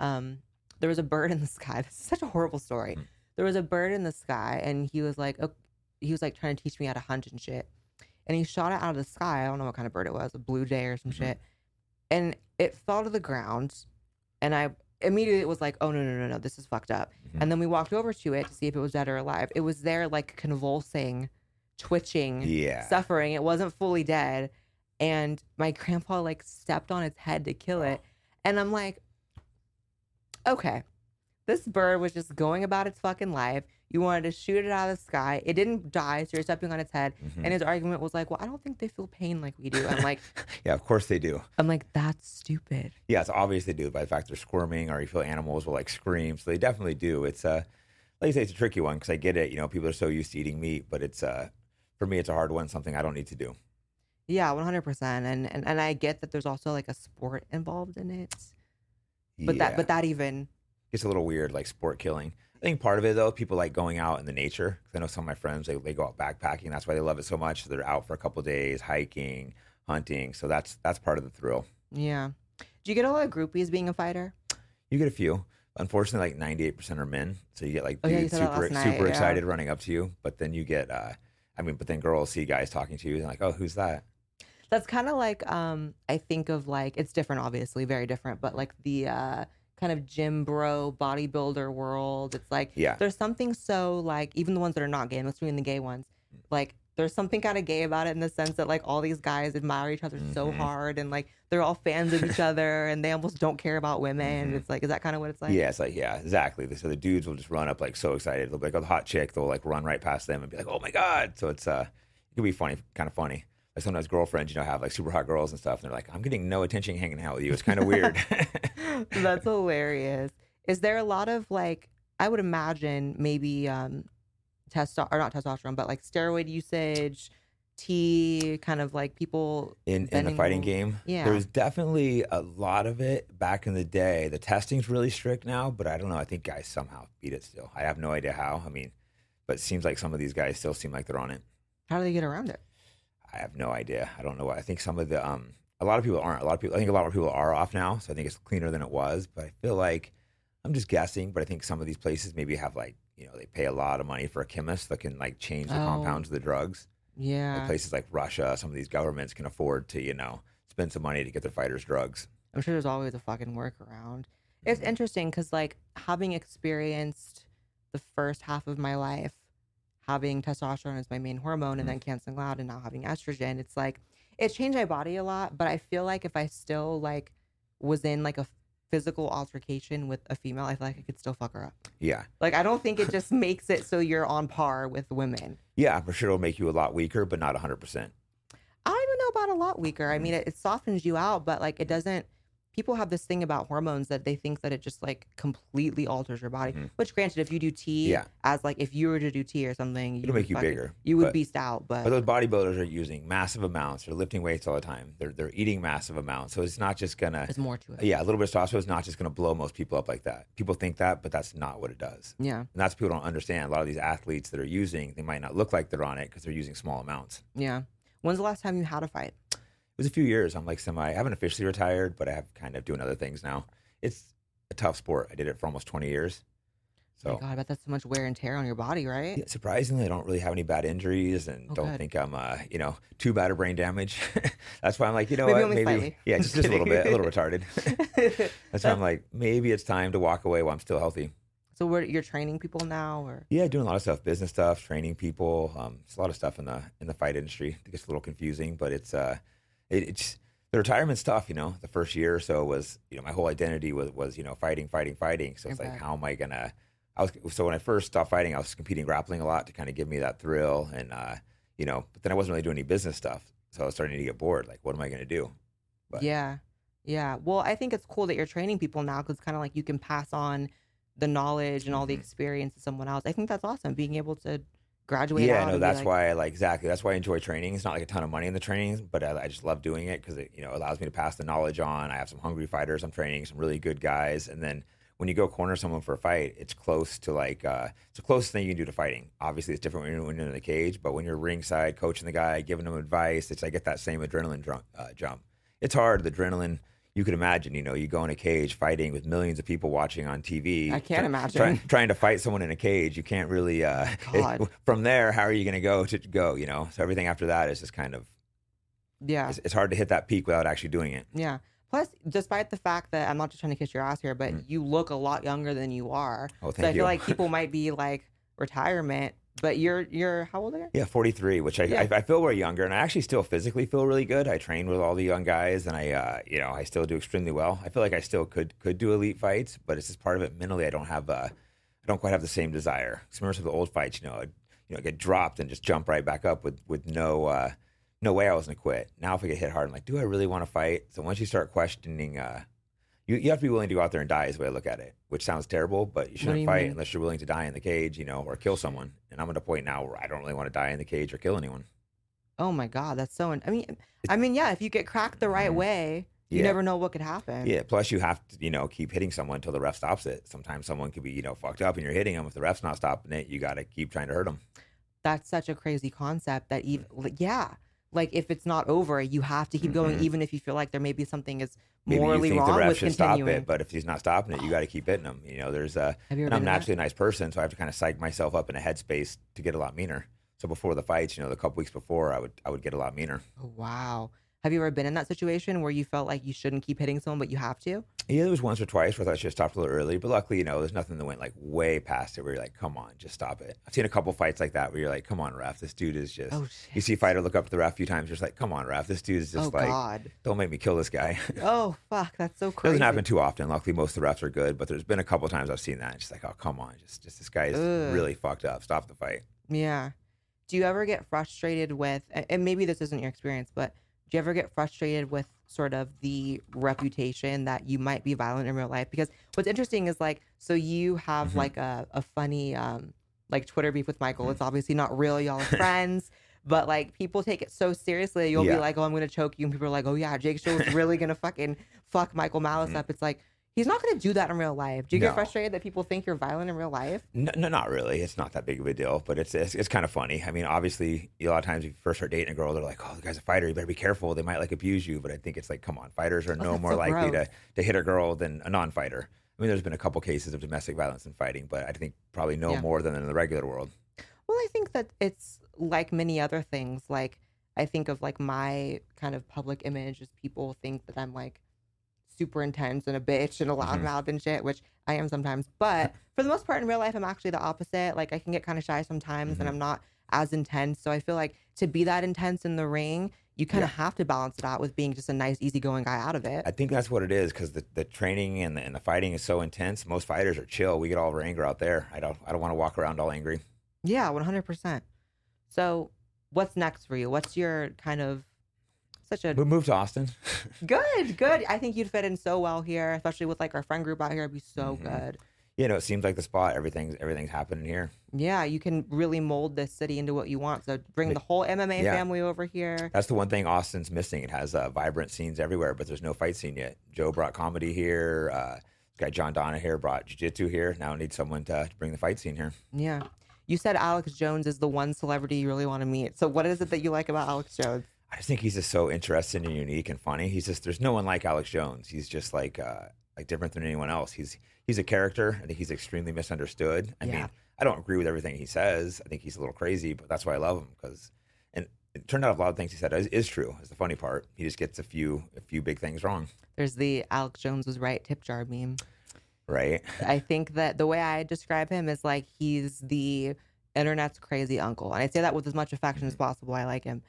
Speaker 1: um, there was a bird in the [LAUGHS] sky. This is such a horrible story.
Speaker 2: Mm.
Speaker 1: There was a bird in the sky, and he was like, oh, he was like trying to teach me how to hunt and shit. And he shot it out of the sky. I don't know what kind of bird it was, a blue jay or some
Speaker 2: Mhm.
Speaker 1: shit. And it fell to the ground, and I immediately it was like, oh no no no no, this is fucked up.
Speaker 2: Mhm.
Speaker 1: And then we walked over to it to see if it was dead or alive. It was there, like convulsing, twitching,
Speaker 2: yeah.
Speaker 1: suffering. It wasn't fully dead. And my grandpa like stepped on its head to kill it. And I'm like, okay, this bird was just going about its fucking life. You wanted to shoot it out of the sky. It didn't die, so you're stepping on its head.
Speaker 2: Mhm.
Speaker 1: And his argument was like, well, I don't think they feel pain like we do. I'm like, [LAUGHS]
Speaker 2: yeah, of course they do.
Speaker 1: I'm like, that's stupid.
Speaker 2: Yeah, it's obvious they do by the fact they're squirming or you feel animals will like scream. So they definitely do. It's uh like you say, it's a tricky one because I get it. You know, people are so used to eating meat, but it's uh for me, it's a hard one. Something I don't need to do.
Speaker 1: Yeah, 100%. And, and and I get that there's also like a sport involved in it. But that but that even
Speaker 2: it's a little weird, like sport killing. I think part of it though, people like going out in the nature. Because I know some of my friends they, they go out backpacking. That's why they love it so much. They're out for a couple days hiking, hunting. So that's that's part of the thrill.
Speaker 1: yeah. Do you get a lot of groupies being a fighter?
Speaker 2: You get a few. Unfortunately, like ninety eight percent are men. So you get like
Speaker 1: Oh, yeah, you
Speaker 2: dudes super
Speaker 1: night,
Speaker 2: super
Speaker 1: yeah.
Speaker 2: excited running up to you. But then you get, uh I mean, but then girls see guys talking to you and like, oh, who's that?
Speaker 1: That's kind of like um I think of like it's different obviously, very different, but like the uh kind of gym bro bodybuilder world. It's like
Speaker 2: Yeah.
Speaker 1: there's something so like even the ones that are not gay, let's mean the gay ones, like there's something kind of gay about it in the sense that like all these guys admire each other so
Speaker 2: Mhm.
Speaker 1: hard and like they're all fans of each [LAUGHS] other and they almost don't care about women.
Speaker 2: Mhm.
Speaker 1: It's like is that kind of what it's like?
Speaker 2: yeah, it's like yeah, exactly. So the dudes will just run up like so excited. They'll be like, oh, the hot chick. They'll like run right past them and be like, oh my god. So it's uh, it can be funny, kind of funny. Like sometimes girlfriends, you know, have like super hot girls and stuff, and they're like, I'm getting no attention hanging out with you. It's kind of weird. [LAUGHS]
Speaker 1: That's hilarious. Is there a lot of like I would imagine maybe um testo or not testosterone, but like steroid usage, tea, kind of like people
Speaker 2: in in the fighting game.
Speaker 1: Yeah.
Speaker 2: There was definitely a lot of it back in the day. The testing's really strict now, but I don't know. I think guys somehow beat it still. I have no idea how. I mean, but it seems like some of these guys still seem like they're on it.
Speaker 1: how do they get around it?
Speaker 2: I have no idea. I don't know what. I think some of the um a lot of people aren't. A lot of people I think a lot more people are off now, so I think it's cleaner than it was. But I feel like I'm just guessing, but I think some of these places maybe have like, you know, they pay a lot of money for a chemist that can like change the
Speaker 1: Oh.
Speaker 2: compounds of the drugs. Like
Speaker 1: Yeah.
Speaker 2: places like Russia, some of these governments can afford to, you know, spend some money to get their fighters drugs.
Speaker 1: I'm sure there's always a fucking workaround. It's
Speaker 2: Mhm.
Speaker 1: interesting because like having experienced the first half of my life having testosterone as my main hormone and
Speaker 2: Mhm.
Speaker 1: then canceling out and now having estrogen, it's like it changed my body a lot. But I feel like if I still like was in like a physical altercation with a female, I feel like I could still fuck her up.
Speaker 2: Yeah.
Speaker 1: Like I don't think it [LAUGHS] just makes it so you're on par with women.
Speaker 2: Yeah, for sure it'll make you a lot weaker, but not 100%.
Speaker 1: I don't even know about a lot weaker. I
Speaker 2: Mm.
Speaker 1: mean, it, it softens you out, but like it doesn't. People have this thing about hormones that they think that it just like completely alters your body.
Speaker 2: Mhm.
Speaker 1: Which, granted, if you do tea,
Speaker 2: Yeah.
Speaker 1: as like if you were to do tea or something,
Speaker 2: It'll make you
Speaker 1: fucking-
Speaker 2: bigger,
Speaker 1: You would
Speaker 2: but-
Speaker 1: beast out, but,
Speaker 2: But those bodybuilders are using massive amounts. They're lifting weights all the time. They're they're eating massive amounts. So it's not just gonna
Speaker 1: there's more to it.
Speaker 2: yeah, a little bit of testosterone is not just gonna blow most people up like that. People think that, but that's not what it does.
Speaker 1: Yeah,
Speaker 2: And that's what people don't understand. A lot of these athletes that are using, they might not look like they're on it because they're using small amounts.
Speaker 1: yeah. When's the last time you had a fight?
Speaker 2: It was a few years. I'm like semi. I haven't officially retired, but I have kind of doing other things now. It's a tough sport. I did it for almost 20 years.
Speaker 1: Oh
Speaker 2: So
Speaker 1: my God, I bet that's so much wear and tear on your body, right?
Speaker 2: Yeah, surprisingly, I don't really have any bad injuries, and
Speaker 1: Oh,
Speaker 2: don't
Speaker 1: good.
Speaker 2: think I'm, uh, you know, too bad of brain damage. [LAUGHS] That's why I'm like, you know
Speaker 1: Maybe
Speaker 2: what, maybe,
Speaker 1: slightly.
Speaker 2: yeah,
Speaker 1: Just
Speaker 2: just, a little bit, a little [LAUGHS] retarded. [LAUGHS] That's why I'm like, maybe it's time to walk away while I'm still healthy.
Speaker 1: so we're, you're training people now, or
Speaker 2: Yeah, doing a lot of stuff, business stuff, training people. Um, it's a lot of stuff in the in the fight industry. It gets a little confusing, but it's uh, it, it's the retirement stuff. You know, the first year or so was, you know, my whole identity was was you know fighting, fighting, fighting. So it's
Speaker 1: I
Speaker 2: like, how am I gonna? I was so when I first stopped fighting, I was competing grappling a lot to kind of give me that thrill, and uh, you know, but then I wasn't really doing any business stuff, so I was starting to get bored. Like, what am I gonna do? But-
Speaker 1: Yeah. Yeah. Well, I think it's cool that you're training people now because kind of like you can pass on the knowledge and all the
Speaker 2: Mhm.
Speaker 1: experience to someone else. I think that's awesome. Being able to graduate.
Speaker 2: yeah, no, that's
Speaker 1: like,
Speaker 2: why I like exactly. That's why I enjoy training. It's not like a ton of money in the trainings, but I, I just love doing it because it you know allows me to pass the knowledge on. I have some hungry fighters I'm training, some really good guys, and then when you go corner someone for a fight, it's close to like uh, it's the closest thing you can do to fighting. Obviously, it's different when you're, when you're in the cage, but when you're ringside coaching the guy, giving him advice, it's I get that same adrenaline drum, uh, jump. It's hard. The adrenaline. You could imagine, you know, you go in a cage fighting with millions of people watching on TV.
Speaker 1: I can't
Speaker 2: try-
Speaker 1: imagine.
Speaker 2: try- trying to fight someone in a cage. You can't really. Uh,
Speaker 1: God. [LAUGHS]
Speaker 2: from there, how are you going to go to go? You know, so everything after that is just kind of.
Speaker 1: yeah,
Speaker 2: It's, it's hard to hit that peak without actually doing it.
Speaker 1: yeah. Plus, despite the fact that I'm not just trying to kiss your ass here, but
Speaker 2: Mm.
Speaker 1: you look a lot younger than you are.
Speaker 2: Oh, thank so
Speaker 1: I
Speaker 2: you.
Speaker 1: feel like people [LAUGHS] might be like retirement, but you're you're how old are you?
Speaker 2: Yeah, 43, which I,
Speaker 1: Yeah.
Speaker 2: I, I feel way younger, and I actually still physically feel really good. I train with all the young guys, and I, uh, you know, I still do extremely well. I feel like I still could could do elite fights, but it's just part of it. Mentally, I don't have, uh, I don't quite have the same desire. Similar to the old fights, you know, I'd, you know, get dropped and just jump right back up with with no, uh, no way I was gonna quit. Now, if I get hit hard, I'm like, do I really want to fight? So once you start questioning, uh, you, you have to be willing to go out there and die is the way I look at it, which sounds terrible, but you shouldn't
Speaker 1: you
Speaker 2: fight
Speaker 1: mean?
Speaker 2: unless you're willing to die in the cage, you know, or kill someone. And I'm at a point now where I don't really want to die in the cage or kill anyone.
Speaker 1: Oh my god, that's so. I mean, I mean, yeah. If you get cracked the right
Speaker 2: Mhm.
Speaker 1: way, you
Speaker 2: Yeah.
Speaker 1: never know what could happen.
Speaker 2: Yeah. Plus, you have to, you know, keep hitting someone until the ref stops it. Sometimes someone could be, you know, fucked up and you're hitting them. If the ref's not stopping it, you got to keep trying to hurt them.
Speaker 1: That's such a crazy concept. That even like, yeah, like if it's not over, you have to keep going,
Speaker 2: Mhm.
Speaker 1: even if you feel like there may be something is
Speaker 2: Maybe
Speaker 1: morally
Speaker 2: you think the
Speaker 1: wrong
Speaker 2: ref
Speaker 1: with
Speaker 2: should stop
Speaker 1: continuing.
Speaker 2: it, but if he's not stopping it, you got to keep hitting him. You know, there's uh,
Speaker 1: ever
Speaker 2: and I'm naturally a nice person, so I have to kind of psych myself up in a headspace to get a lot meaner. So before the fights, you know, the couple weeks before, I would I would get a lot meaner.
Speaker 1: Oh, wow. Have you ever been in that situation where you felt like you shouldn't keep hitting someone, but you have to?
Speaker 2: Yeah, there was once or twice where I thought I should have stopped a little early, but luckily, you know, there's nothing that went like way past it where you're like, come on, just stop it. I've seen a couple fights like that where you're like, come on, ref, this dude is just.
Speaker 1: Oh,
Speaker 2: You see a fighter look up to the ref a few times, just like, come on, ref, this dude is oh, just
Speaker 1: oh
Speaker 2: like,
Speaker 1: God.
Speaker 2: don't make me kill this guy. [LAUGHS]
Speaker 1: Oh fuck, that's so crazy.
Speaker 2: doesn't happen too often. Luckily, most of the refs are good, but there's been a couple times I've seen that. It's just like, oh, come on, just, just this guy is
Speaker 1: Ugh.
Speaker 2: really fucked up. Stop the fight.
Speaker 1: Yeah. Do you ever get frustrated with, and maybe this isn't your experience, but do you ever get frustrated with sort of the reputation that you might be violent in real life? Because what's interesting is like, so you have
Speaker 2: Mhm.
Speaker 1: like a, a funny, um, like Twitter beef with Michael.
Speaker 2: Mm-hmm.
Speaker 1: It's obviously not real. Y'all are [LAUGHS] friends. But like people take it so seriously, you'll
Speaker 2: Yeah.
Speaker 1: be like, "Oh, I'm gonna choke you," and people are like, "Oh yeah, Jake Shields really gonna fucking fuck Michael Malice
Speaker 2: Mhm.
Speaker 1: up." It's like he's not gonna do that in real life. Do you get frustrated that people think you're violent in real life?
Speaker 2: No, no, not really. It's not that big of a deal, but it's it's, it's kind of funny. I mean, obviously, a lot of times you first start dating a girl, they're like, "Oh, the guy's a fighter. You better be careful. They might like abuse you." But I think it's like, come on, fighters are
Speaker 1: Oh,
Speaker 2: no
Speaker 1: that's
Speaker 2: more
Speaker 1: so
Speaker 2: likely
Speaker 1: gross.
Speaker 2: to to hit a girl than a non-fighter. I mean, there's been a couple cases of domestic violence and fighting, but I think probably no
Speaker 1: Yeah.
Speaker 2: more than in the regular world.
Speaker 1: Well, I think that it's like many other things. Like I think of like my kind of public image is people think that I'm like super intense and a bitch and a
Speaker 2: Mm-hmm.
Speaker 1: loudmouth and shit, which I am sometimes. But [LAUGHS] for the most part in real life, I'm actually the opposite. Like I can get kind of shy sometimes
Speaker 2: Mhm.
Speaker 1: and I'm not as intense. So I feel like to be that intense in the ring, you kind of
Speaker 2: Yeah.
Speaker 1: have to balance it out with being just a nice, easygoing guy out of it.
Speaker 2: I think that's what it is because the, the training and the, and the fighting is so intense. Most fighters are chill. We get all of our anger out there. I don't I don't want to walk around all angry.
Speaker 1: Yeah, 100%. So what's next for you? What's your kind of such a
Speaker 2: We moved to Austin. [LAUGHS]
Speaker 1: Good, good. I think you'd fit in so well here, especially with like our friend group out here. It'd be so
Speaker 2: Mhm.
Speaker 1: good.
Speaker 2: you know, it seems like the spot. Everything's everything's happening here.
Speaker 1: Yeah, you can really mold this city into what you want. So bring the whole MMA
Speaker 2: Yeah.
Speaker 1: family over here.
Speaker 2: That's the one thing Austin's missing. It has uh, vibrant scenes everywhere, but there's no fight scene yet. Joe brought comedy here. Uh, this guy John Danaher brought jiu-jitsu here. Now I need someone to, to bring the fight scene here.
Speaker 1: Yeah. You said Alex Jones is the one celebrity you really want to meet. So what is it that you like about Alex Jones?
Speaker 2: I just think he's just so interesting and unique and funny. He's just there's no one like Alex Jones. He's just like uh, like different than anyone else. He's he's a character. I think he's extremely misunderstood. I
Speaker 1: Yeah.
Speaker 2: mean, I don't agree with everything he says. I think he's a little crazy, but that's why I love him because and it turned out a lot of things he said is, is true. Is the funny part. He just gets a few a few big things wrong,
Speaker 1: There's the Alex Jones was right tip jar meme.
Speaker 2: right?
Speaker 1: I think that the way I describe him is like he's the internet's crazy uncle. And I say that with as much affection as possible. I like him.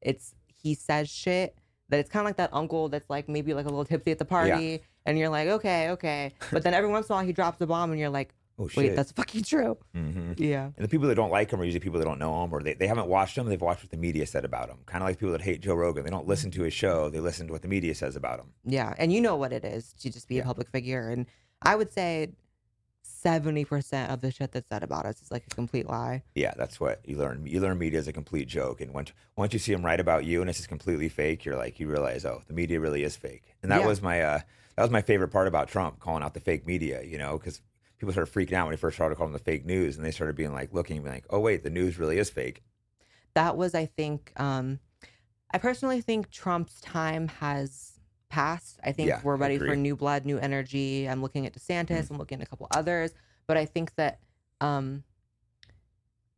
Speaker 1: It's he says shit that it's kind of like that uncle that's like maybe like a little tipsy at the party and you're like, okay, okay. [LAUGHS] But then every once in a while he drops the bomb and you're like,
Speaker 2: Oh
Speaker 1: wait,
Speaker 2: shit.
Speaker 1: that's fucking true.
Speaker 2: hmm
Speaker 1: Yeah.
Speaker 2: And the people that don't like him are usually people that don't know him or they, they haven't watched him. They've watched what the media said about him. Kind of like people that hate Joe Rogan. They don't listen to his show. They listen to what the media says about him.
Speaker 1: Yeah. And you know what it is to just be a public figure. And I would say seventy percent of the shit that's said about us is like a complete lie.
Speaker 2: Yeah, that's what you learn. You learn media is a complete joke, and once once you see them write about you and it's just completely fake, you're like you realize, oh, the media really is fake. And that
Speaker 1: Yeah.
Speaker 2: was my uh, that was my favorite part about Trump calling out the fake media. You know, because people started freaking out when he first started calling them the fake news, and they started being like looking like, oh wait, the news really is fake.
Speaker 1: that was i think um i personally think trump's time has passed i think
Speaker 2: Yeah,
Speaker 1: we're ready for.
Speaker 2: Mm-hmm.
Speaker 1: new blood new energy i'm looking at desantis i'm looking at a couple others but i think that um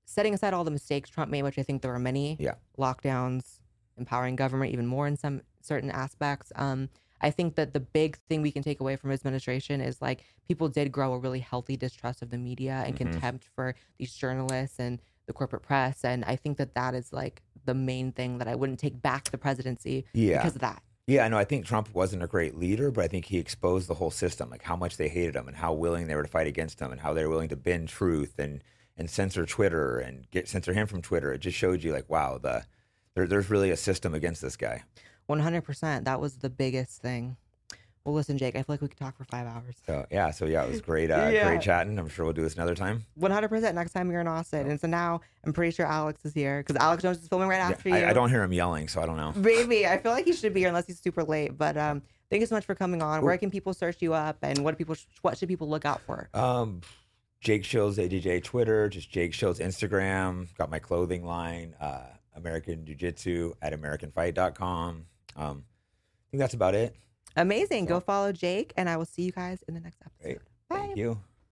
Speaker 1: setting aside all the mistakes trump made which i think there were many
Speaker 2: Yeah.
Speaker 1: lockdowns empowering government even more in some certain aspects um I think that the big thing we can take away from his administration is like people did grow a really healthy distrust of the media and
Speaker 2: Mhm.
Speaker 1: contempt for these journalists and the corporate press. And I think that that is like the main thing that I wouldn't take back the presidency
Speaker 2: Yeah,
Speaker 1: because of that.
Speaker 2: Yeah. No, I think Trump wasn't a great leader, but I think he exposed the whole system, like how much they hated him and how willing they were to fight against him, and how they were willing to bend truth and and censor Twitter and get censor him from Twitter. It just showed you like, wow, the there, there's really a system against this guy.
Speaker 1: 100%. That was the biggest thing. Well, listen, Jake, I feel like we could talk for five hours.
Speaker 2: So yeah, so yeah, it was great, uh, [LAUGHS]
Speaker 1: Yeah.
Speaker 2: great chatting. I'm sure we'll do this another time.
Speaker 1: 100% next time you're in Austin. And so now I'm pretty sure Alex is here because Alex Jones is filming right
Speaker 2: Yeah,
Speaker 1: after you.
Speaker 2: I, I don't hear him yelling, so I don't know.
Speaker 1: Maybe. I feel like he should be here unless he's super late. But um, thank you so much for coming on. Where can people search you up and what do people what should people look out for?
Speaker 2: Um, Jake Shields AJJ Twitter, just Jake Shields Instagram. Got my clothing line, uh, American Jiu Jitsu at AmericanFight.com. Um, I think that's about it.
Speaker 1: Amazing. Go follow Jake and I will see you guys in the next episode.
Speaker 2: Great.
Speaker 1: Bye.
Speaker 2: Thank you.